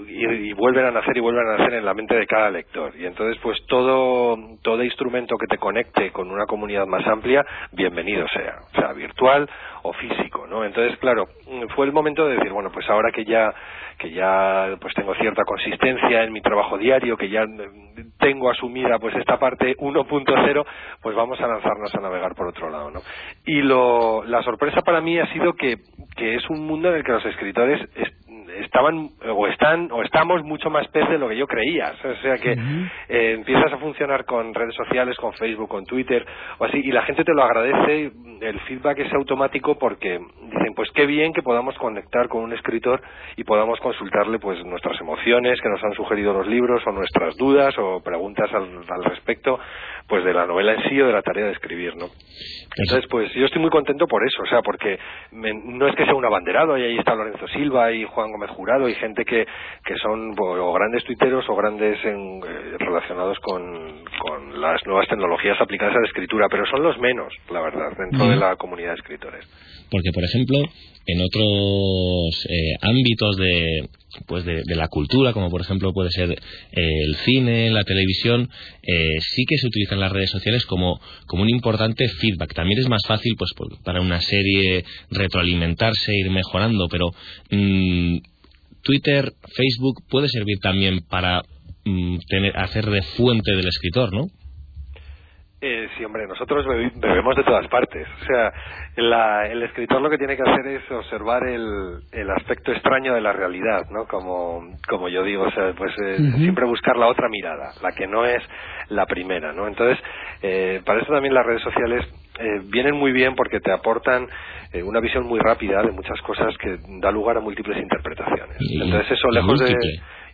y, y vuelven a nacer y vuelven a nacer en la mente de cada lector. Y entonces, pues todo, todo instrumento que te conecte con una comunidad más amplia, bienvenido sea, sea, virtual o físico, ¿no? Entonces, claro, fue el momento de decir, bueno, pues ahora que ya que ya pues tengo cierta consistencia en mi trabajo diario, que ya tengo asumida pues esta parte 1.0, pues vamos a lanzarnos a navegar por otro lado, ¿no? Y lo, la sorpresa para mí ha sido que, que es un mundo en el que los escritores es- estaban o están o estamos mucho más pez de lo que yo creía. O sea que eh, empiezas a funcionar con redes sociales con Facebook con Twitter o así y la gente te lo agradece el feedback es automático porque dicen pues qué bien que podamos conectar con un escritor y podamos consultarle pues nuestras emociones que nos han sugerido los libros o nuestras dudas o preguntas al, al respecto pues de la novela en sí o de la tarea de escribir no entonces, pues yo estoy muy contento por eso, o sea, porque me- no es que sea un abanderado, y ahí está Lorenzo Silva y Juan Gómez Jurado y gente que, que son o, o grandes tuiteros o grandes en- eh, relacionados con, con las nuevas tecnologías aplicadas a la escritura, pero son los menos, la verdad, dentro de la comunidad de escritores. Porque, por ejemplo, en otros eh, ámbitos de, pues de, de la cultura, como por ejemplo puede ser eh, el cine, la televisión, eh, sí que se utilizan las redes sociales como, como un importante feedback. También es más fácil pues por- para una serie retroalimentarse, ir mejorando, pero mm, Twitter, Facebook puede servir también para mm, tener, hacer de fuente del escritor, ¿no? Eh, sí, hombre, nosotros bebemos de todas partes. O sea, la- el escritor lo que tiene que hacer es observar el, el aspecto extraño de la realidad, ¿no? Como, como yo digo, o sea, pues eh, siempre buscar la otra mirada, la que no es la primera, ¿no? Entonces, eh, para eso también las redes sociales eh, vienen muy bien porque te aportan eh, una visión muy rápida de muchas cosas que da lugar a múltiples interpretaciones. Y- Entonces eso, lejos de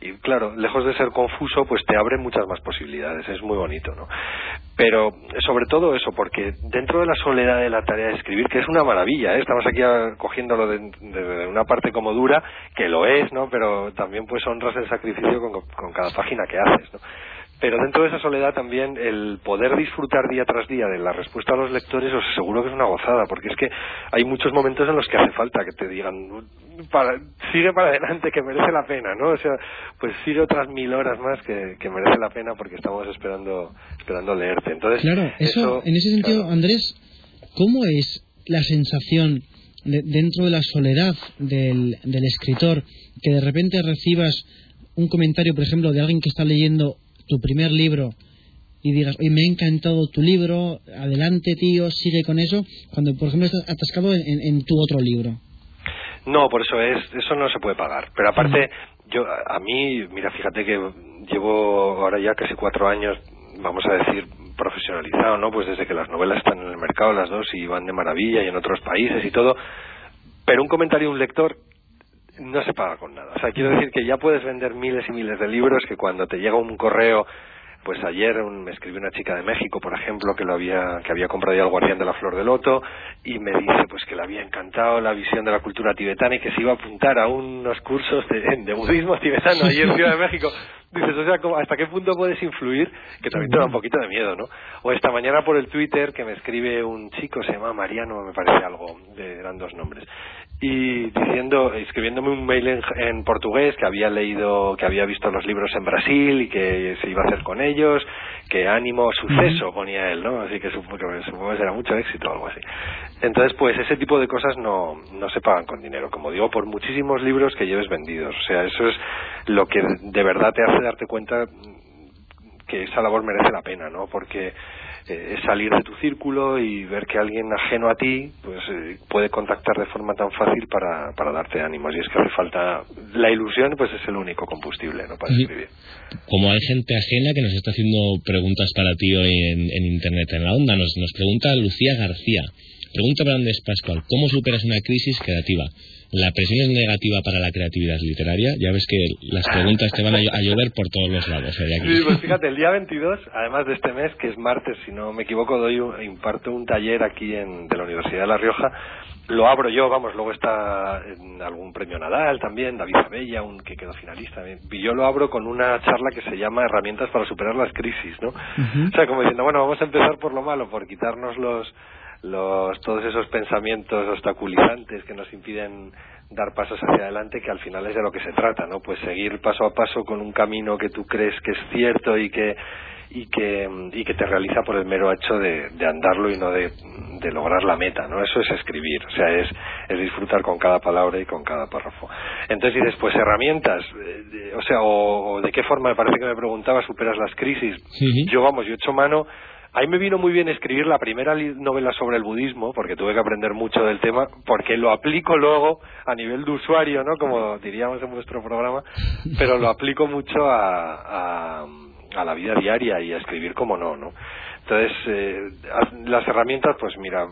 y claro, lejos de ser confuso, pues te abre muchas más posibilidades, es muy bonito, ¿no? Pero sobre todo eso, porque dentro de la soledad de la tarea de escribir, que es una maravilla, ¿eh? estamos aquí cogiéndolo de una parte como dura, que lo es, ¿no? Pero también pues honras el sacrificio con, con cada página que haces, ¿no? Pero dentro de esa soledad también el poder disfrutar día tras día de la respuesta a los lectores os aseguro que es una gozada, porque es que hay muchos momentos en los que hace falta que te digan, para, sigue para adelante, que merece la pena, ¿no? O sea, pues sigue otras mil horas más que, que merece la pena porque estamos esperando esperando leerte. Entonces, Claro, eso, en ese sentido, Andrés, ¿cómo es la sensación de- dentro de la soledad del, del escritor que de repente recibas un comentario, por ejemplo, de alguien que está leyendo tu primer libro y digas, oye, me ha encantado tu libro, adelante, tío, sigue con eso, cuando, por ejemplo, estás atascado en, en- tu otro libro? No, por eso es, eso no se puede pagar. Pero aparte, yo, a a mí, mira, fíjate que llevo ahora ya casi cuatro años, vamos a decir, profesionalizado, ¿no? Pues desde que las novelas están en el mercado, las dos, y van de maravilla y en otros países y todo. Pero un comentario de un lector no se paga con nada. O sea, quiero decir que ya puedes vender miles y miles de libros que cuando te llega un correo pues ayer un- me escribió una chica de México, por ejemplo, que lo había que había comprado ya el Guardián de la Flor de Loto y me dice pues que le había encantado la visión de la cultura tibetana y que se iba a apuntar a unos cursos de, de budismo tibetano allí en (laughs) Ciudad de México. Dices, o sea, ¿cómo- ¿hasta qué punto puedes influir? Que también te da un poquito de miedo, ¿no? O esta mañana por el Twitter que me escribe un chico, se llama Mariano, me parece algo, de, eran dos nombres, y diciendo, escribiéndome un mail en, en portugués que había leído, que había visto los libros en Brasil y que se iba a hacer con ellos, que ánimo, suceso, ponía él, ¿no? Así que supongo que, supongo que será mucho éxito o algo así. Entonces, pues ese tipo de cosas no, no se pagan con dinero, como digo, por muchísimos libros que lleves vendidos. O sea, eso es lo que de verdad te hace darte cuenta que esa labor merece la pena, ¿no? Porque eh, es salir de tu círculo y ver que alguien ajeno a ti pues eh, puede contactar de forma tan fácil para, para darte ánimos y es que hace falta la ilusión pues es el único combustible no para escribir Como hay gente ajena que nos está haciendo preguntas para ti hoy en, en Internet en la onda, nos, nos pregunta Lucía García. Pregunta para Andrés Pascual, ¿cómo superas una crisis creativa? ¿La presión es negativa para la creatividad literaria? Ya ves que las preguntas te van a, a llover por todos los lados. ¿eh? Aquí. Sí, pues fíjate, el día 22, además de este mes, que es martes, si no me equivoco, doy un- imparto un taller aquí en, de la Universidad de La Rioja. Lo abro yo, vamos, luego está en algún premio Nadal también, David Abella, un que quedó finalista. Y yo lo abro con una charla que se llama Herramientas para superar las crisis, ¿no? O sea, como diciendo, bueno, vamos a empezar por lo malo, por quitarnos los, los todos esos pensamientos obstaculizantes que nos impiden dar pasos hacia adelante, que al final es de lo que se trata, ¿no? Pues seguir paso a paso con un camino que tú crees que es cierto y que y que y que te realiza por el mero hecho de, de andarlo y no de, de lograr la meta, ¿no? Eso es escribir, o sea, es, es disfrutar con cada palabra y con cada párrafo. Entonces, y después herramientas, eh, o sea, o, o de qué forma, me parece que me preguntaba, superas las crisis. Yo, vamos, yo he hecho mano Ahí me vino muy bien escribir la primera novela sobre el budismo, porque tuve que aprender mucho del tema, porque lo aplico luego a nivel de usuario, ¿no? Como diríamos en vuestro programa, pero lo aplico mucho a, a, a la vida diaria y a escribir como no, ¿no? Entonces, eh, las herramientas, pues mira,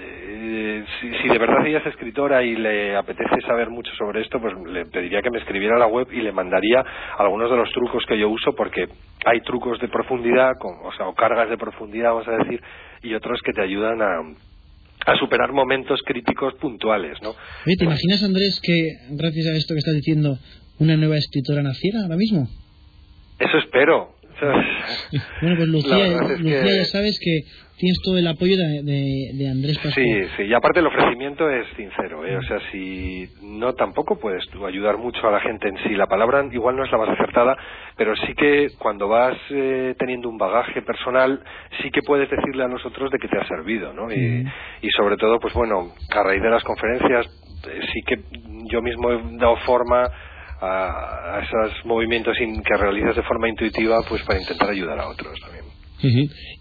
eh, si, si de verdad ella es escritora y le apetece saber mucho sobre esto, pues le pediría que me escribiera a la web y le mandaría algunos de los trucos que yo uso, porque hay trucos de profundidad, con- o sea, o cargas de profundidad, vamos a decir, y otros que te ayudan a, a superar momentos críticos puntuales, ¿no? Oye, ¿te imaginas, Andrés, que gracias a esto que estás diciendo, una nueva escritora naciera ahora mismo? Eso espero. Bueno, pues Lucía, Lucía que- ya sabes que tienes todo el apoyo de, de- de Andrés Pascual. Sí, sí, y aparte el ofrecimiento es sincero, ¿eh? o sea, si no tampoco puedes tú ayudar mucho a la gente en sí, la palabra igual no es la más acertada, pero sí que cuando vas eh, teniendo un bagaje personal, sí que puedes decirle a los otros de que te ha servido, ¿no? Y, y sobre todo, pues bueno, a raíz de las conferencias, eh, sí que yo mismo he dado forma a, a esos movimientos in- que realizas de forma intuitiva, pues para intentar ayudar a otros también.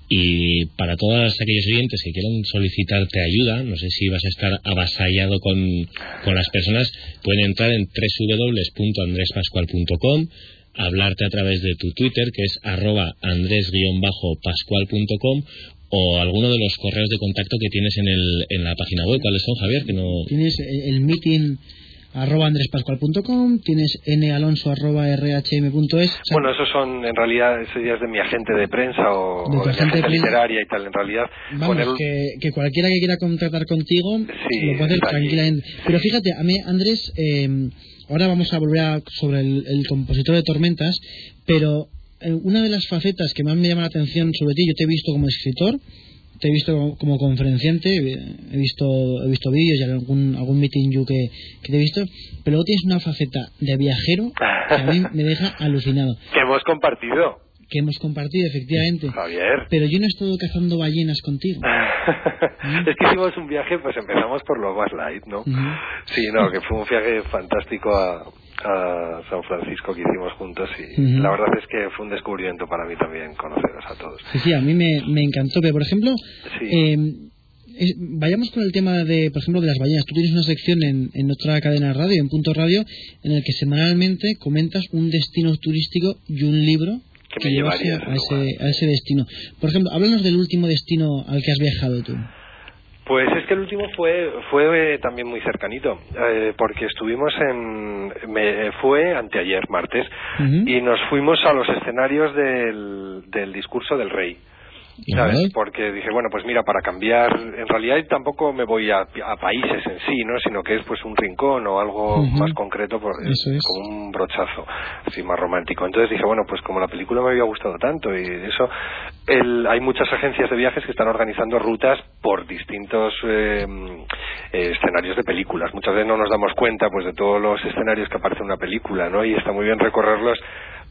Y para todos aquellos oyentes que quieran solicitarte ayuda, no sé si vas a estar avasallado con, con las personas, pueden entrar en www.andrespascual.com, hablarte a través de tu Twitter, que es arroba andres-pascual.com, o alguno de los correos de contacto que tienes en, el, en la página web. ¿Cuáles son, Javier? Que no... Tienes el el meeting arroba andrespascual.com, tienes nalonso arroba rhm.es. Bueno, esos son, en realidad, es de mi agente de prensa o De o tu de mi agente de literaria y tal. En realidad, Vamos, poner que, que cualquiera que quiera contratar contigo Sí, lo puede hacer tranquilamente. Pero fíjate, a mí, Andrés, eh, ahora vamos a volver a, sobre el, el compositor de Tormentas, pero eh, una de las facetas que más me llama la atención sobre ti, yo te he visto como escritor, te he visto como, como conferenciante, he visto he visto vídeos y algún, algún meeting you que, que te he visto, pero luego tienes una faceta de viajero que a mí me deja (laughs) alucinado, que hemos compartido, que hemos compartido efectivamente. Javier. Pero yo no he estado cazando ballenas contigo. (laughs) es que hicimos un viaje, pues empezamos por lo más light, ¿no? Sí, no, que fue un viaje fantástico a, a San Francisco que hicimos juntos y la verdad es que fue un descubrimiento para mí también conoceros a todos. Sí, sí, a mí me, me encantó. Pero, por ejemplo, Sí. eh, es- vayamos con el tema de, por ejemplo, de las ballenas. Tú tienes una sección en, en otra cadena de radio, en Punto Radio, en el que semanalmente comentas un destino turístico y un libro Que que me llevase llevaría a a ese ese, a ese destino. Por ejemplo, háblanos del último destino al que has viajado tú. Pues es que el último fue fue eh, también muy cercanito, eh, porque estuvimos en me, fue anteayer martes y nos fuimos a los escenarios del, del discurso del rey. ¿Sabes? Porque dije, bueno, pues mira, para cambiar, en realidad tampoco me voy a, a países en sí, ¿no? Sino que es pues un rincón o algo más concreto, por, es. como un brochazo, así más romántico. Entonces dije, bueno, pues como la película me había gustado tanto y eso, el, hay muchas agencias de viajes que están organizando rutas por distintos eh, eh, escenarios de películas. Muchas veces no nos damos cuenta pues de todos los escenarios que aparece en una película, ¿no? Y está muy bien recorrerlos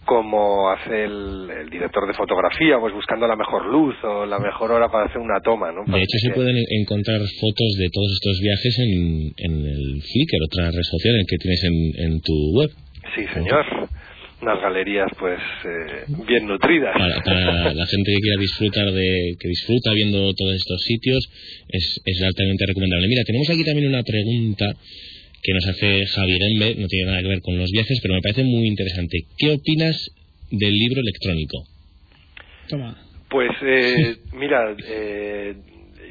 como hace el, el director de fotografía, pues buscando la mejor luz o la mejor hora para hacer una toma, ¿no? De hecho, se pueden encontrar fotos de todos estos viajes en, en el Flickr, otra red social que tienes en, en tu web. Sí, señor. Unas galerías, pues, eh, bien nutridas. Para, para (laughs) la gente que quiera disfrutar de, que disfruta viendo todos estos sitios, es, es altamente recomendable. Mira, tenemos aquí también una pregunta que nos hace Javier Embe, no tiene nada que ver con los viajes, pero me parece muy interesante. ¿Qué opinas del libro electrónico? Toma. Pues, eh, (laughs) mira, eh,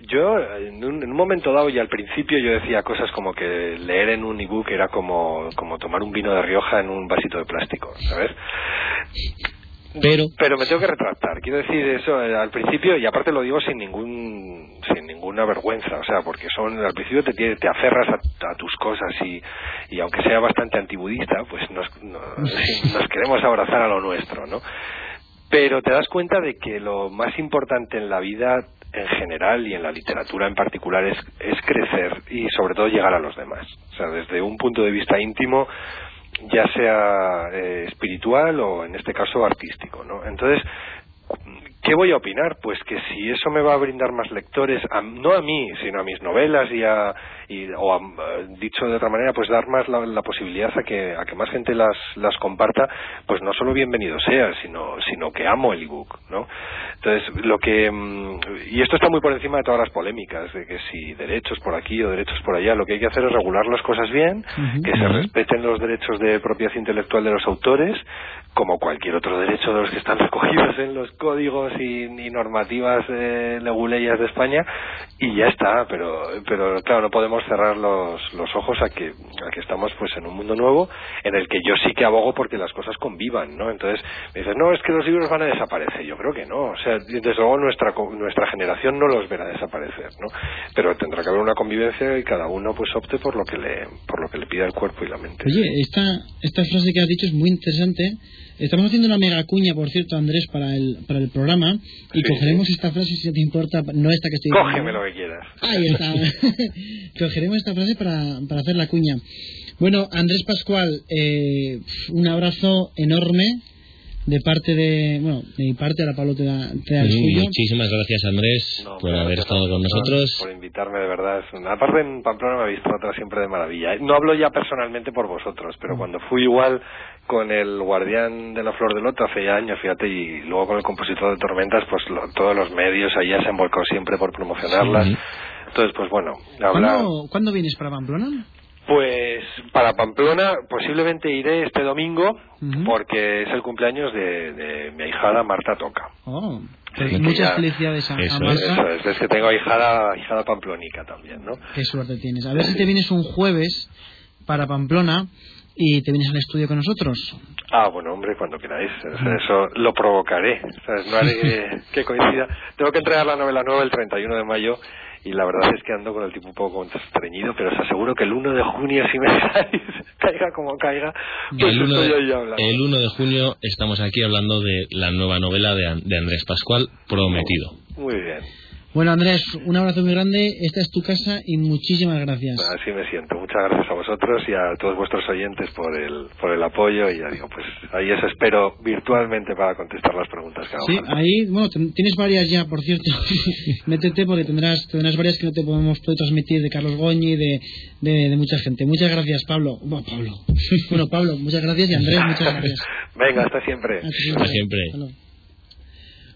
yo en un, en un momento dado y al principio yo decía cosas como que leer en un ebook era como, como tomar un vino de Rioja en un vasito de plástico, ¿sabes? Pero, Pero me tengo que retractar. Quiero decir eso eh, al principio y aparte lo digo sin ningún sin ninguna vergüenza, o sea, porque son al principio te te aferras a, a tus cosas y, y aunque sea bastante antibudista, pues nos, nos, nos queremos abrazar a lo nuestro, ¿no? Pero te das cuenta de que lo más importante en la vida en general y en la literatura en particular es, es crecer y sobre todo llegar a los demás. O sea, desde un punto de vista íntimo, ya sea eh, espiritual o en este caso artístico, ¿no? Entonces, ¿qué voy a opinar? Pues que si eso me va a brindar más lectores, a- no a mí, sino a mis novelas y a, y- o a, eh, dicho de otra manera, pues dar más la, la posibilidad a que, a que más gente las, las comparta, pues no solo bienvenido sea, sino, sino que amo el ebook, ¿no? Entonces, lo que, mm, y esto está muy por encima de todas las polémicas, de que si derechos por aquí o derechos por allá, lo que hay que hacer es regular las cosas bien, que se respeten los derechos de propiedad intelectual de los autores, como cualquier otro derecho de los que están (laughs) recogidos en los códigos y, y normativas eh, leguleyas de España, y ya está, pero, pero claro, no podemos cerrar los, los ojos a que, a que estamos pues en un mundo nuevo en el que yo sí que abogo porque las cosas convivan, ¿no? Entonces me dices, no, es que los libros van a desaparecer. Yo creo que no. O sea, desde luego nuestra, nuestra generación no los verá desaparecer, ¿no? Pero tendrá que haber una convivencia y cada uno pues opte por lo que le, por lo que le pida el cuerpo y la mente. Oye, esta, esta frase que has dicho es muy interesante. Estamos haciendo una mega cuña, por cierto, Andrés, para el, para el programa. Y Sí, cogeremos esta frase, si te importa, no esta que estoy diciendo. Cógeme lo que quieras. Ahí está. (laughs) (laughs) Cogeremos esta frase para, para hacer la cuña. Bueno, Andrés Pascual, eh, un abrazo enorme de parte de, bueno, de mi parte, ahora Pablo te da, te da el Sí, muchísimas gracias Andrés No, por haber estado con nosotros. Por invitarme, de verdad. Es una... Aparte, en Pamplona me habéis tratado siempre de maravilla. ¿eh? No hablo ya personalmente por vosotros, Mm. pero cuando fui igual con el guardián de la flor del loto hace ya años, fíjate, y luego con el compositor de Tormentas, pues lo- todos los medios allá se han volcado siempre por promocionarlas. Sí. Entonces, pues bueno, hablar... ¿Cuándo, ¿Cuándo vienes para Pamplona? Pues para Pamplona posiblemente iré este domingo porque es el cumpleaños de, de mi ahijada Marta Toca. Oh, pues muchas ya- felicidades a, a Eso Marta. Eso es, es que tengo ahijada, ahijada pamplonica también, ¿no? Qué suerte tienes. A ver si te vienes un jueves para Pamplona y te vienes al estudio con nosotros. Ah, bueno, hombre, cuando queráis. Sea, eso lo provocaré. ¿sabes? No haré (laughs) que, coincida. Tengo que entregar la novela nueva el 31 de mayo y la verdad es que ando con el tipo un poco estreñido, pero os aseguro que el 1 de junio, si me (laughs) dejáis, caiga como caiga, pues el, 1 estoy de, ahí hablando. el 1 de junio estamos aquí hablando de la nueva novela de, de Andrés Pascual, Prometido. Muy bien. Bueno, Andrés, un abrazo muy grande. Esta es tu casa y muchísimas gracias. Así me siento. Muchas gracias a vosotros y a todos vuestros oyentes por el, por el apoyo y ya digo, pues ahí os espero virtualmente para contestar las preguntas que hagan Sí, falta. ahí, bueno, tienes varias ya, por cierto. (laughs) Métete porque tendrás, tendrás varias que no te podemos poder transmitir de Carlos Goñi, de, de, de mucha gente. Muchas gracias, Pablo. Bueno, Pablo. (laughs) Bueno, Pablo, muchas gracias y Andrés, muchas gracias. (laughs) Venga, hasta siempre. Hasta siempre. Hasta.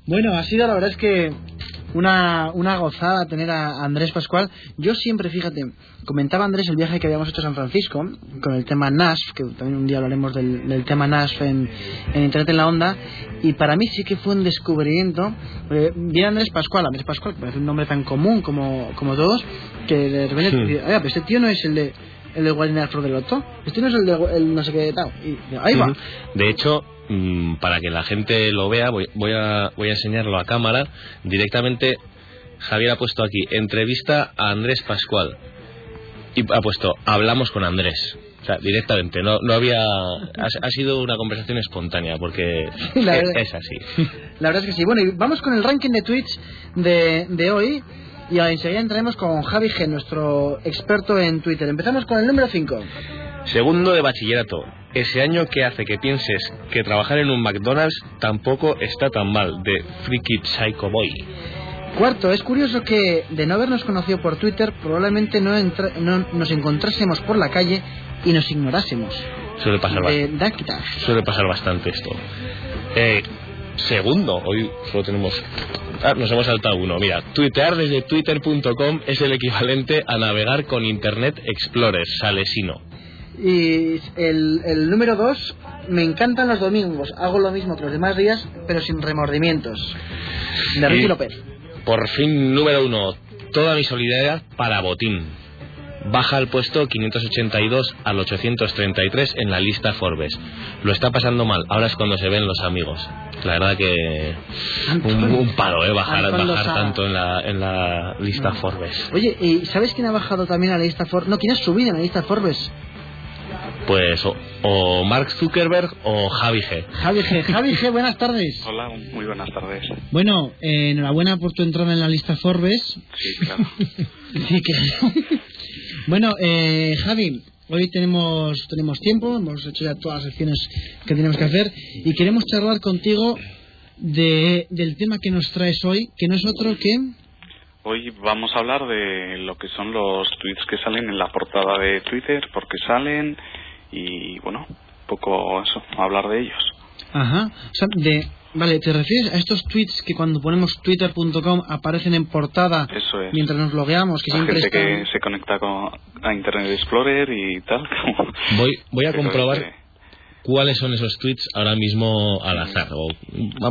Bueno, ha sido la verdad es que una, una gozada tener a Andrés Pascual. Yo siempre, fíjate, comentaba Andrés el viaje que habíamos hecho a San Francisco con el tema NASF, que también un día hablaremos del, del tema NASF en, en Internet en la Onda, y para mí sí que fue un descubrimiento. Eh, vi a Andrés Pascual, Andrés Pascual, que parece un nombre tan común como, como todos, que de repente, dice, "Oiga, pero este tío no es el de el de Guardián Flor del Loto, este no es el de el no sé qué tal. Y ahí va. De hecho, mm, para que la gente lo vea, voy, voy a, voy a enseñarlo a cámara. Directamente, Javier ha puesto aquí, entrevista a Andrés Pascual. Y ha puesto, hablamos con Andrés. O sea, directamente, no, no había... Ha, ha sido una conversación espontánea, porque (laughs) es, es así. La verdad es que sí. Bueno, y vamos con el ranking de tweets de, de hoy. Y enseguida entraremos con Javi G, nuestro experto en Twitter. Empezamos con el número 5. Segundo de bachillerato. Ese año que hace que pienses que trabajar en un McDonald's tampoco está tan mal, de Freaky Psycho Boy. Cuarto, es curioso que de no habernos conocido por Twitter, probablemente no, entra- no nos encontrásemos por la calle y nos ignorásemos. Suele pasar, ba- De Dakita. suele pasar bastante esto. Eh, segundo, hoy solo tenemos... Ah, nos hemos saltado uno. Mira, tuitear desde twitter.com es el equivalente a navegar con Internet Explorer, salesino. Y el, el número 2, me encantan los domingos. Hago lo mismo que los demás días, pero sin remordimientos. De Ricky López. Por fin, número uno. Toda mi solidaridad para Botín. Baja al puesto 582 al 833 en la lista Forbes. Lo está pasando mal. Ahora es cuando se ven los amigos. La verdad que un, un palo, ¿eh? Bajar, bajar tanto en la, en la lista Forbes. Oye, ¿y ¿sabes quién ha bajado también a la lista Forbes? No, ¿quién ha subido en la lista Forbes? Pues o, o Mark Zuckerberg o Javi G. Javi G. Javi G, buenas tardes. (laughs) Hola, muy buenas tardes. Bueno, eh, enhorabuena por tu entrada en la lista Forbes. Sí, claro. (laughs) Sí, claro. Bueno, eh, Javi, hoy tenemos, tenemos tiempo, hemos hecho ya todas las secciones que tenemos que hacer y queremos charlar contigo de, del tema que nos traes hoy, que no es otro que... Hoy vamos a hablar de lo que son los tweets que salen en la portada de Twitter, por qué salen y bueno, un poco eso, hablar de ellos. Ajá. O sea, de... Vale, ¿te refieres a estos tweets que cuando ponemos twitter.com aparecen en portada Eso es. mientras nos logueamos? Que La siempre gente están... que se conecta con, a Internet Explorer y tal. (laughs) como- Voy, voy a comprobar que- cuáles son esos tweets ahora mismo al azar. O,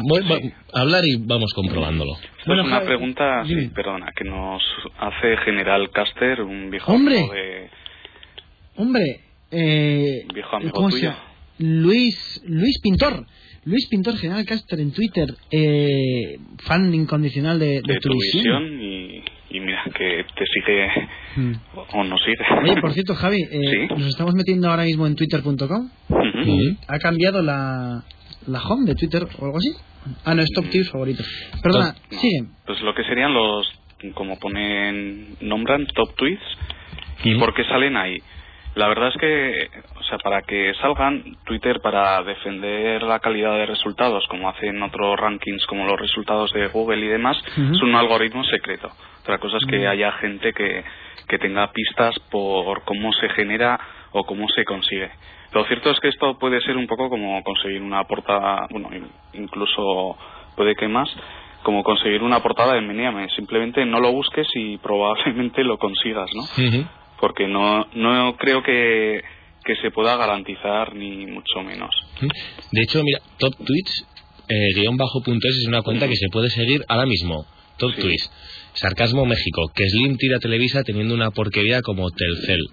voy va- a hablar y vamos comprobándolo. Esto Bueno, es una pregunta, sí, perdona, que nos hace General Caster, un viejo ¡Hombre! amigo de... Hombre, eh, Un viejo amigo ¿cómo se tuyo. llama? Luis, Luis Pintor. Luis Pintor, General Caster en Twitter, eh, fan incondicional de, de, de tu visión. visión y, y mira que te sigue Mm. o- o no sigue. Oye, por cierto, Javi, eh, Sí. nos estamos metiendo ahora mismo en twitter.com. ¿Ha cambiado la, la home de Twitter o algo así? Ah, no, es top tips favorito. Perdona, No. sigue. Pues lo que serían los, como ponen, nombran top tweets y por qué salen ahí. La verdad es que, sea, para que salgan Twitter para defender la calidad de resultados, como hacen otros rankings como los resultados de Google y demás, es un algoritmo secreto. Otra cosa es que Mm. haya gente que, que tenga pistas por cómo se genera o cómo se consigue. Lo cierto es que esto puede ser un poco como conseguir una portada, bueno, in- incluso puede que más, como conseguir una portada de Meneame. Simplemente no lo busques y (laughs) probablemente lo consigas, ¿no? Porque no, no creo que, que se pueda garantizar ni mucho menos. De hecho, mira, Top Tweets, eh, guion bajo punto es, es una cuenta que se puede seguir ahora mismo. Top Sí. Tweets. Sarcasmo México, que Slim tira a Televisa teniendo una porquería como Telcel.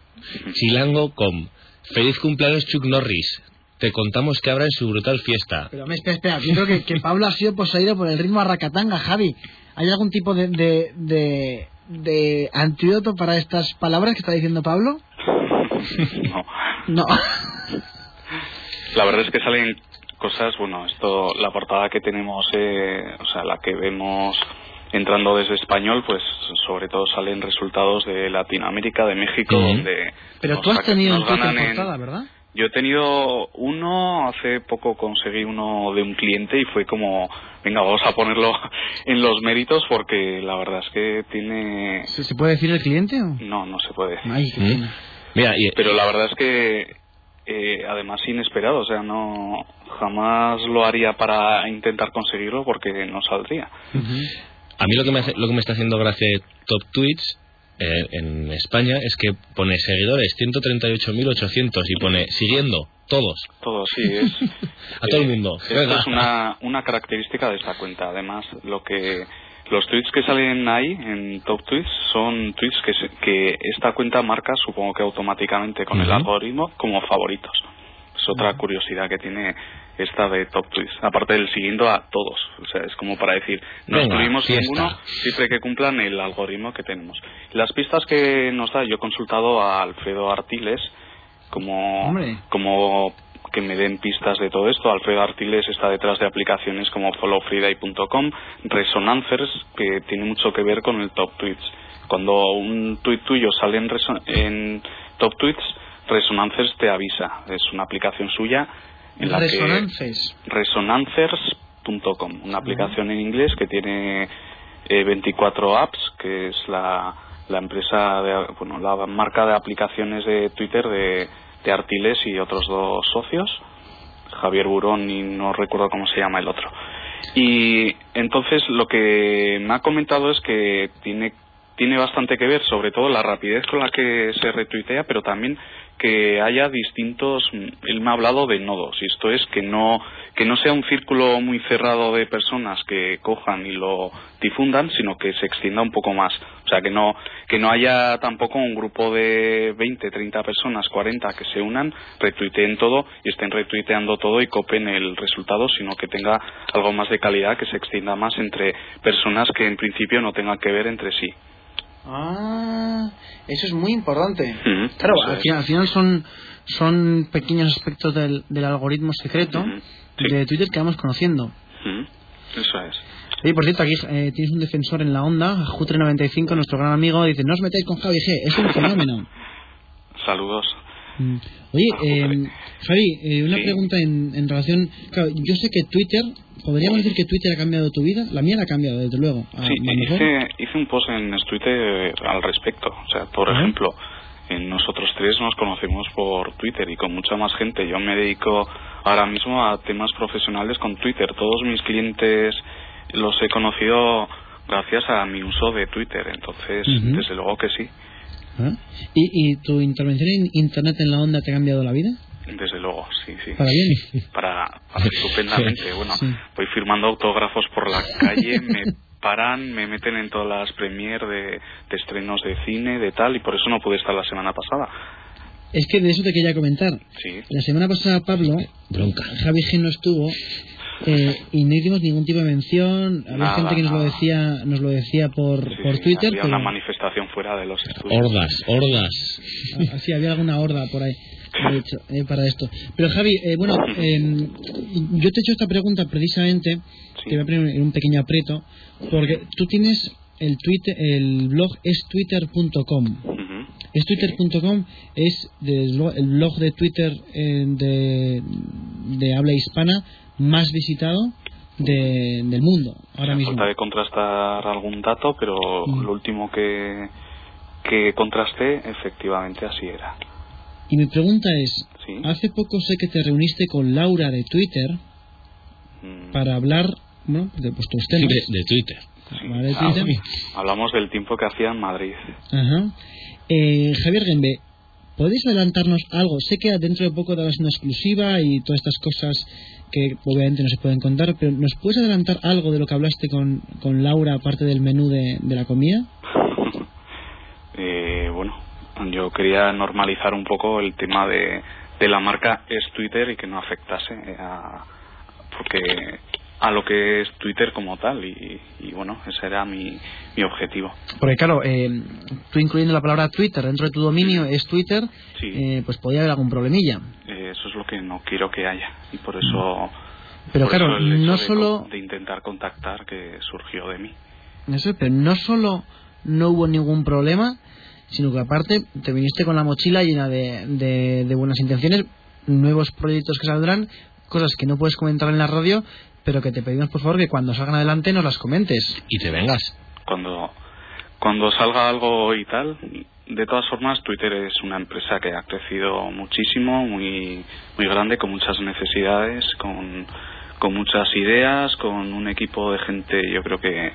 Chilango.com. Feliz cumpleaños Chuck Norris. Te contamos que habrá en su brutal fiesta. Pero hombre, espera, espera. Yo creo que, que Pablo ha sido poseído por el ritmo arracatanga, Javi. ¿Hay algún tipo de, de, de, de antídoto para estas palabras que está diciendo Pablo? (laughs) no. No. La verdad es que salen cosas, bueno, esto, la portada que tenemos, eh, o sea, la que vemos entrando desde español, pues sobre todo salen resultados de Latinoamérica, de México, donde... Pero nos tú has saca- tenido un en- portada, ¿verdad? Yo he tenido uno, hace poco conseguí uno de un cliente y fue como, venga, vamos a ponerlo (laughs) en los méritos porque la verdad es que tiene... ¿Se, se puede decir el cliente o...? No, no se puede. Ay, qué ¿Mm? pena. Mira, y, Pero la verdad es que eh, además inesperado, o sea, no jamás lo haría para intentar conseguirlo porque no saldría. a mí lo que, me hace- lo que me está haciendo gracia Top Tweets eh, en España es que pone seguidores 138.800 y pone siguiendo todos. Todo sí es. (laughs) A todo el mundo. (laughs) Es una, una característica de esta cuenta. Además, lo que los tweets que salen ahí en top tweets son tweets que, se- que esta cuenta marca, supongo que automáticamente con el algoritmo, como favoritos. Es otra curiosidad que tiene esta de top tweets. Aparte del siguiendo a todos. O sea, es como para decir, no Venga, excluimos fiesta. ninguno siempre que cumplan el algoritmo que tenemos. Las pistas que nos da, yo he consultado a Alfredo Artiles como, Hombre. como que me den pistas de todo esto. Alfredo Artiles está detrás de aplicaciones como followfriday.com, Resonancers, que tiene mucho que ver con el top tweets. Cuando un tweet tuyo sale en, en top tweets, Resonancers te avisa. Es una aplicación suya en la que Resonances. resonancers.com, una aplicación en inglés que tiene eh, 24 apps, que es la, la empresa, de, bueno, la marca de aplicaciones de Twitter de, de Artiles y otros dos socios, Javier Burón y no recuerdo cómo se llama el otro. Y entonces lo que me ha comentado es que tiene tiene bastante que ver, sobre todo la rapidez con la que se retuitea, pero también que haya distintos él me ha hablado de nodos y esto es que no que no sea un círculo muy cerrado de personas que cojan y lo difundan sino que se extienda un poco más. O sea que no que no haya tampoco un grupo de 20 30 personas 40 que se unan retuiteen todo y estén retuiteando todo y copen el resultado sino que tenga algo más de calidad que se extienda más entre personas que en principio no tengan que ver entre sí Ah, eso es muy importante. Claro, eso al final, al final son, son pequeños aspectos del, del algoritmo secreto sí. de Twitter que vamos conociendo. Eso es Oye, por cierto, aquí eh, tienes un defensor en la onda, Jutre95, nuestro gran amigo, dice, no os metáis con Javi G, es un fenómeno. saludos Mm. Oye, eh, Javi, eh, una Sí. pregunta en, en relación... Claro, yo sé que Twitter, ¿podríamos decir que Twitter ha cambiado tu vida? La mía la ha cambiado, desde luego. A- Sí, a hice, hice un post en Twitter al respecto. O sea, por Ajá. ejemplo, en nosotros tres nos conocemos por Twitter y con mucha más gente. Yo me dedico ahora mismo a temas profesionales con Twitter. Todos mis clientes los he conocido gracias a mi uso de Twitter. Entonces, desde luego que sí. ¿Ah? ¿Y, ¿Y tu intervención en Internet en la onda te ha cambiado la vida? Desde luego, sí, sí. ¿Para bien? Para, para estupendamente. Bueno, Sí. voy firmando autógrafos por la calle, me paran, me meten en todas las premier de, de estrenos de cine, de tal, y por eso no pude estar la semana pasada. Es que de eso te quería comentar. Sí, La semana pasada, Pablo, Bronca. Javi G no estuvo eh, y no hicimos ningún tipo de mención. Había Nada, gente que nos lo decía, nos lo decía por, sí, por sí, Twitter, había pero una manifestación fuera de los estudios. Hordas, hordas. Ah, sí, había alguna horda por ahí, de hecho, eh, para esto. Pero Javi, eh, bueno, (laughs) eh, yo te he hecho esta pregunta precisamente, Sí. te voy a poner en un pequeño aprieto, porque tú tienes el Twitter, el blog es twitter.com. Es twitter.com, es el blog de Twitter eh, de, de habla hispana más visitado de- del mundo ahora A mismo. falta de contrastar algún dato, pero Mm. lo último que, que contrasté, efectivamente así era. Y mi pregunta es, Sí. hace poco sé que te reuniste con Laura de Twitter Mm, para hablar bueno, de. De, de Twitter. Sí. Ah. Hablamos del tiempo que hacía en Madrid. Ajá. Eh, Javier Gembe, ¿podéis adelantarnos algo? Sé que dentro de poco darás una exclusiva y todas estas cosas que obviamente no se pueden contar, pero ¿nos puedes adelantar algo de lo que hablaste con, con Laura, aparte del menú de, de la comida? (laughs) Eh, bueno, yo quería normalizar un poco el tema de, de la marca es Twitter y que no afectase a, porque a lo que es Twitter como tal y, y bueno, ese era mi, mi objetivo. Porque claro, eh, tú incluyendo la palabra Twitter dentro de tu dominio es Twitter, Sí. eh, pues podría haber algún problemilla. Eh, eso es lo que no quiero que haya y por eso Pero por claro, eso el hecho no solo de intentar contactar que surgió de mí. Eso, pero no solo no hubo ningún problema, sino que aparte te viniste con la mochila llena de, de, de buenas intenciones, nuevos proyectos que saldrán, cosas que no puedes comentar en la radio, pero que te pedimos por favor que cuando salgan adelante nos las comentes. Y te vengas. cuando cuando salga algo y tal de todas formas Twitter es una empresa que ha crecido muchísimo muy muy grande con muchas necesidades con con muchas ideas con un equipo de gente yo creo que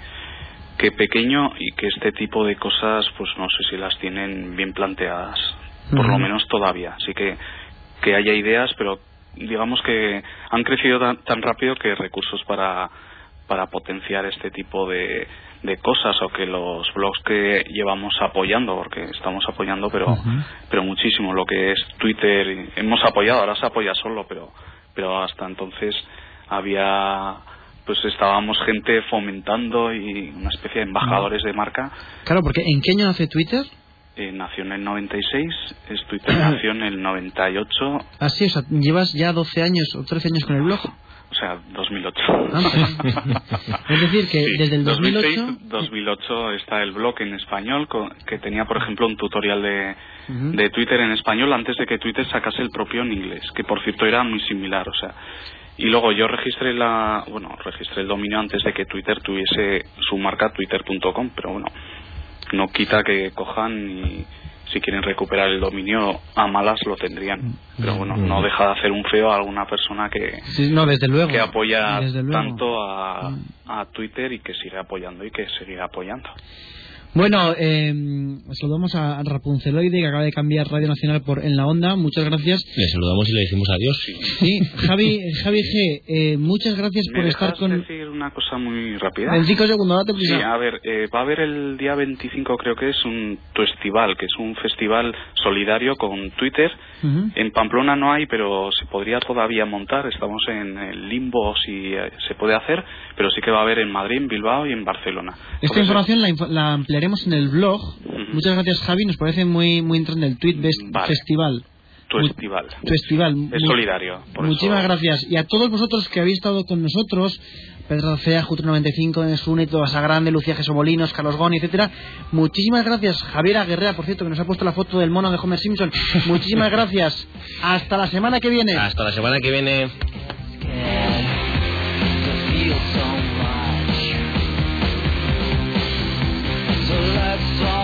que pequeño y que este tipo de cosas pues no sé si las tienen bien planteadas por lo menos todavía así que que haya ideas pero digamos que han crecido tan, tan rápido que recursos para para potenciar este tipo de, de cosas o que los blogs que llevamos apoyando porque estamos apoyando pero pero muchísimo. Lo que es Twitter hemos apoyado ahora se apoya solo pero pero hasta entonces había pues estábamos gente fomentando y una especie de embajadores de marca. Claro, porque ¿en qué año nace Twitter? Eh, nació en el 96 es Twitter nació en el 98 Así, o sea, llevas ya 12 años o 13 años con el blog. o sea 2008 Ah, es decir, que Sí, desde el 2008... 2006, 2008 está el blog en español que tenía, por ejemplo, un tutorial de, Ujú. de Twitter en español antes de que Twitter sacase el propio en inglés, que por cierto era muy similar, o sea. Y luego yo registré la, bueno, registré el dominio antes de que Twitter tuviese su marca twitter.com, pero bueno, no quita que cojan y si quieren recuperar el dominio a malas lo tendrían. Pero bueno, no deja de hacer un feo a alguna persona que, Sí, no, desde luego. que apoya Desde luego. tanto a, a Twitter y que sigue apoyando y que seguirá apoyando. Bueno, eh, saludamos a Rapunceloide que acaba de cambiar Radio Nacional por En la Onda. Muchas gracias. Le saludamos y le decimos adiós. Sí, Javi, Javi G, eh, muchas gracias ¿Me por estar con... decir una cosa muy rápida? En cinco segundos, date Sí, prisa. a ver, eh, va a haber el día 25 creo que es un festival, que es un festival solidario con Twitter. Ujú. En Pamplona no hay, pero se podría todavía montar. Estamos en el limbo si eh, se puede hacer, pero sí que va a haber en Madrid, en Bilbao y en Barcelona. Esta información la, la ampliaremos en el blog. Muchas gracias, Javi. Nos parece muy muy interesante el tweet Best Vale. Festival. Tu festival. Festival. Es solidario. por Muchísimas eso- gracias. Y a todos vosotros que habéis estado con nosotros, Pedro Cea, Jutro95, Nesune, Toasa Grande, Lucía Gesobolinos, Carlos Goni, etcétera. Muchísimas gracias. Javier Aguerrea, por cierto, que nos ha puesto la foto del mono de Homer Simpson. Muchísimas (laughs) gracias. Hasta la semana que viene. Hasta la semana que viene.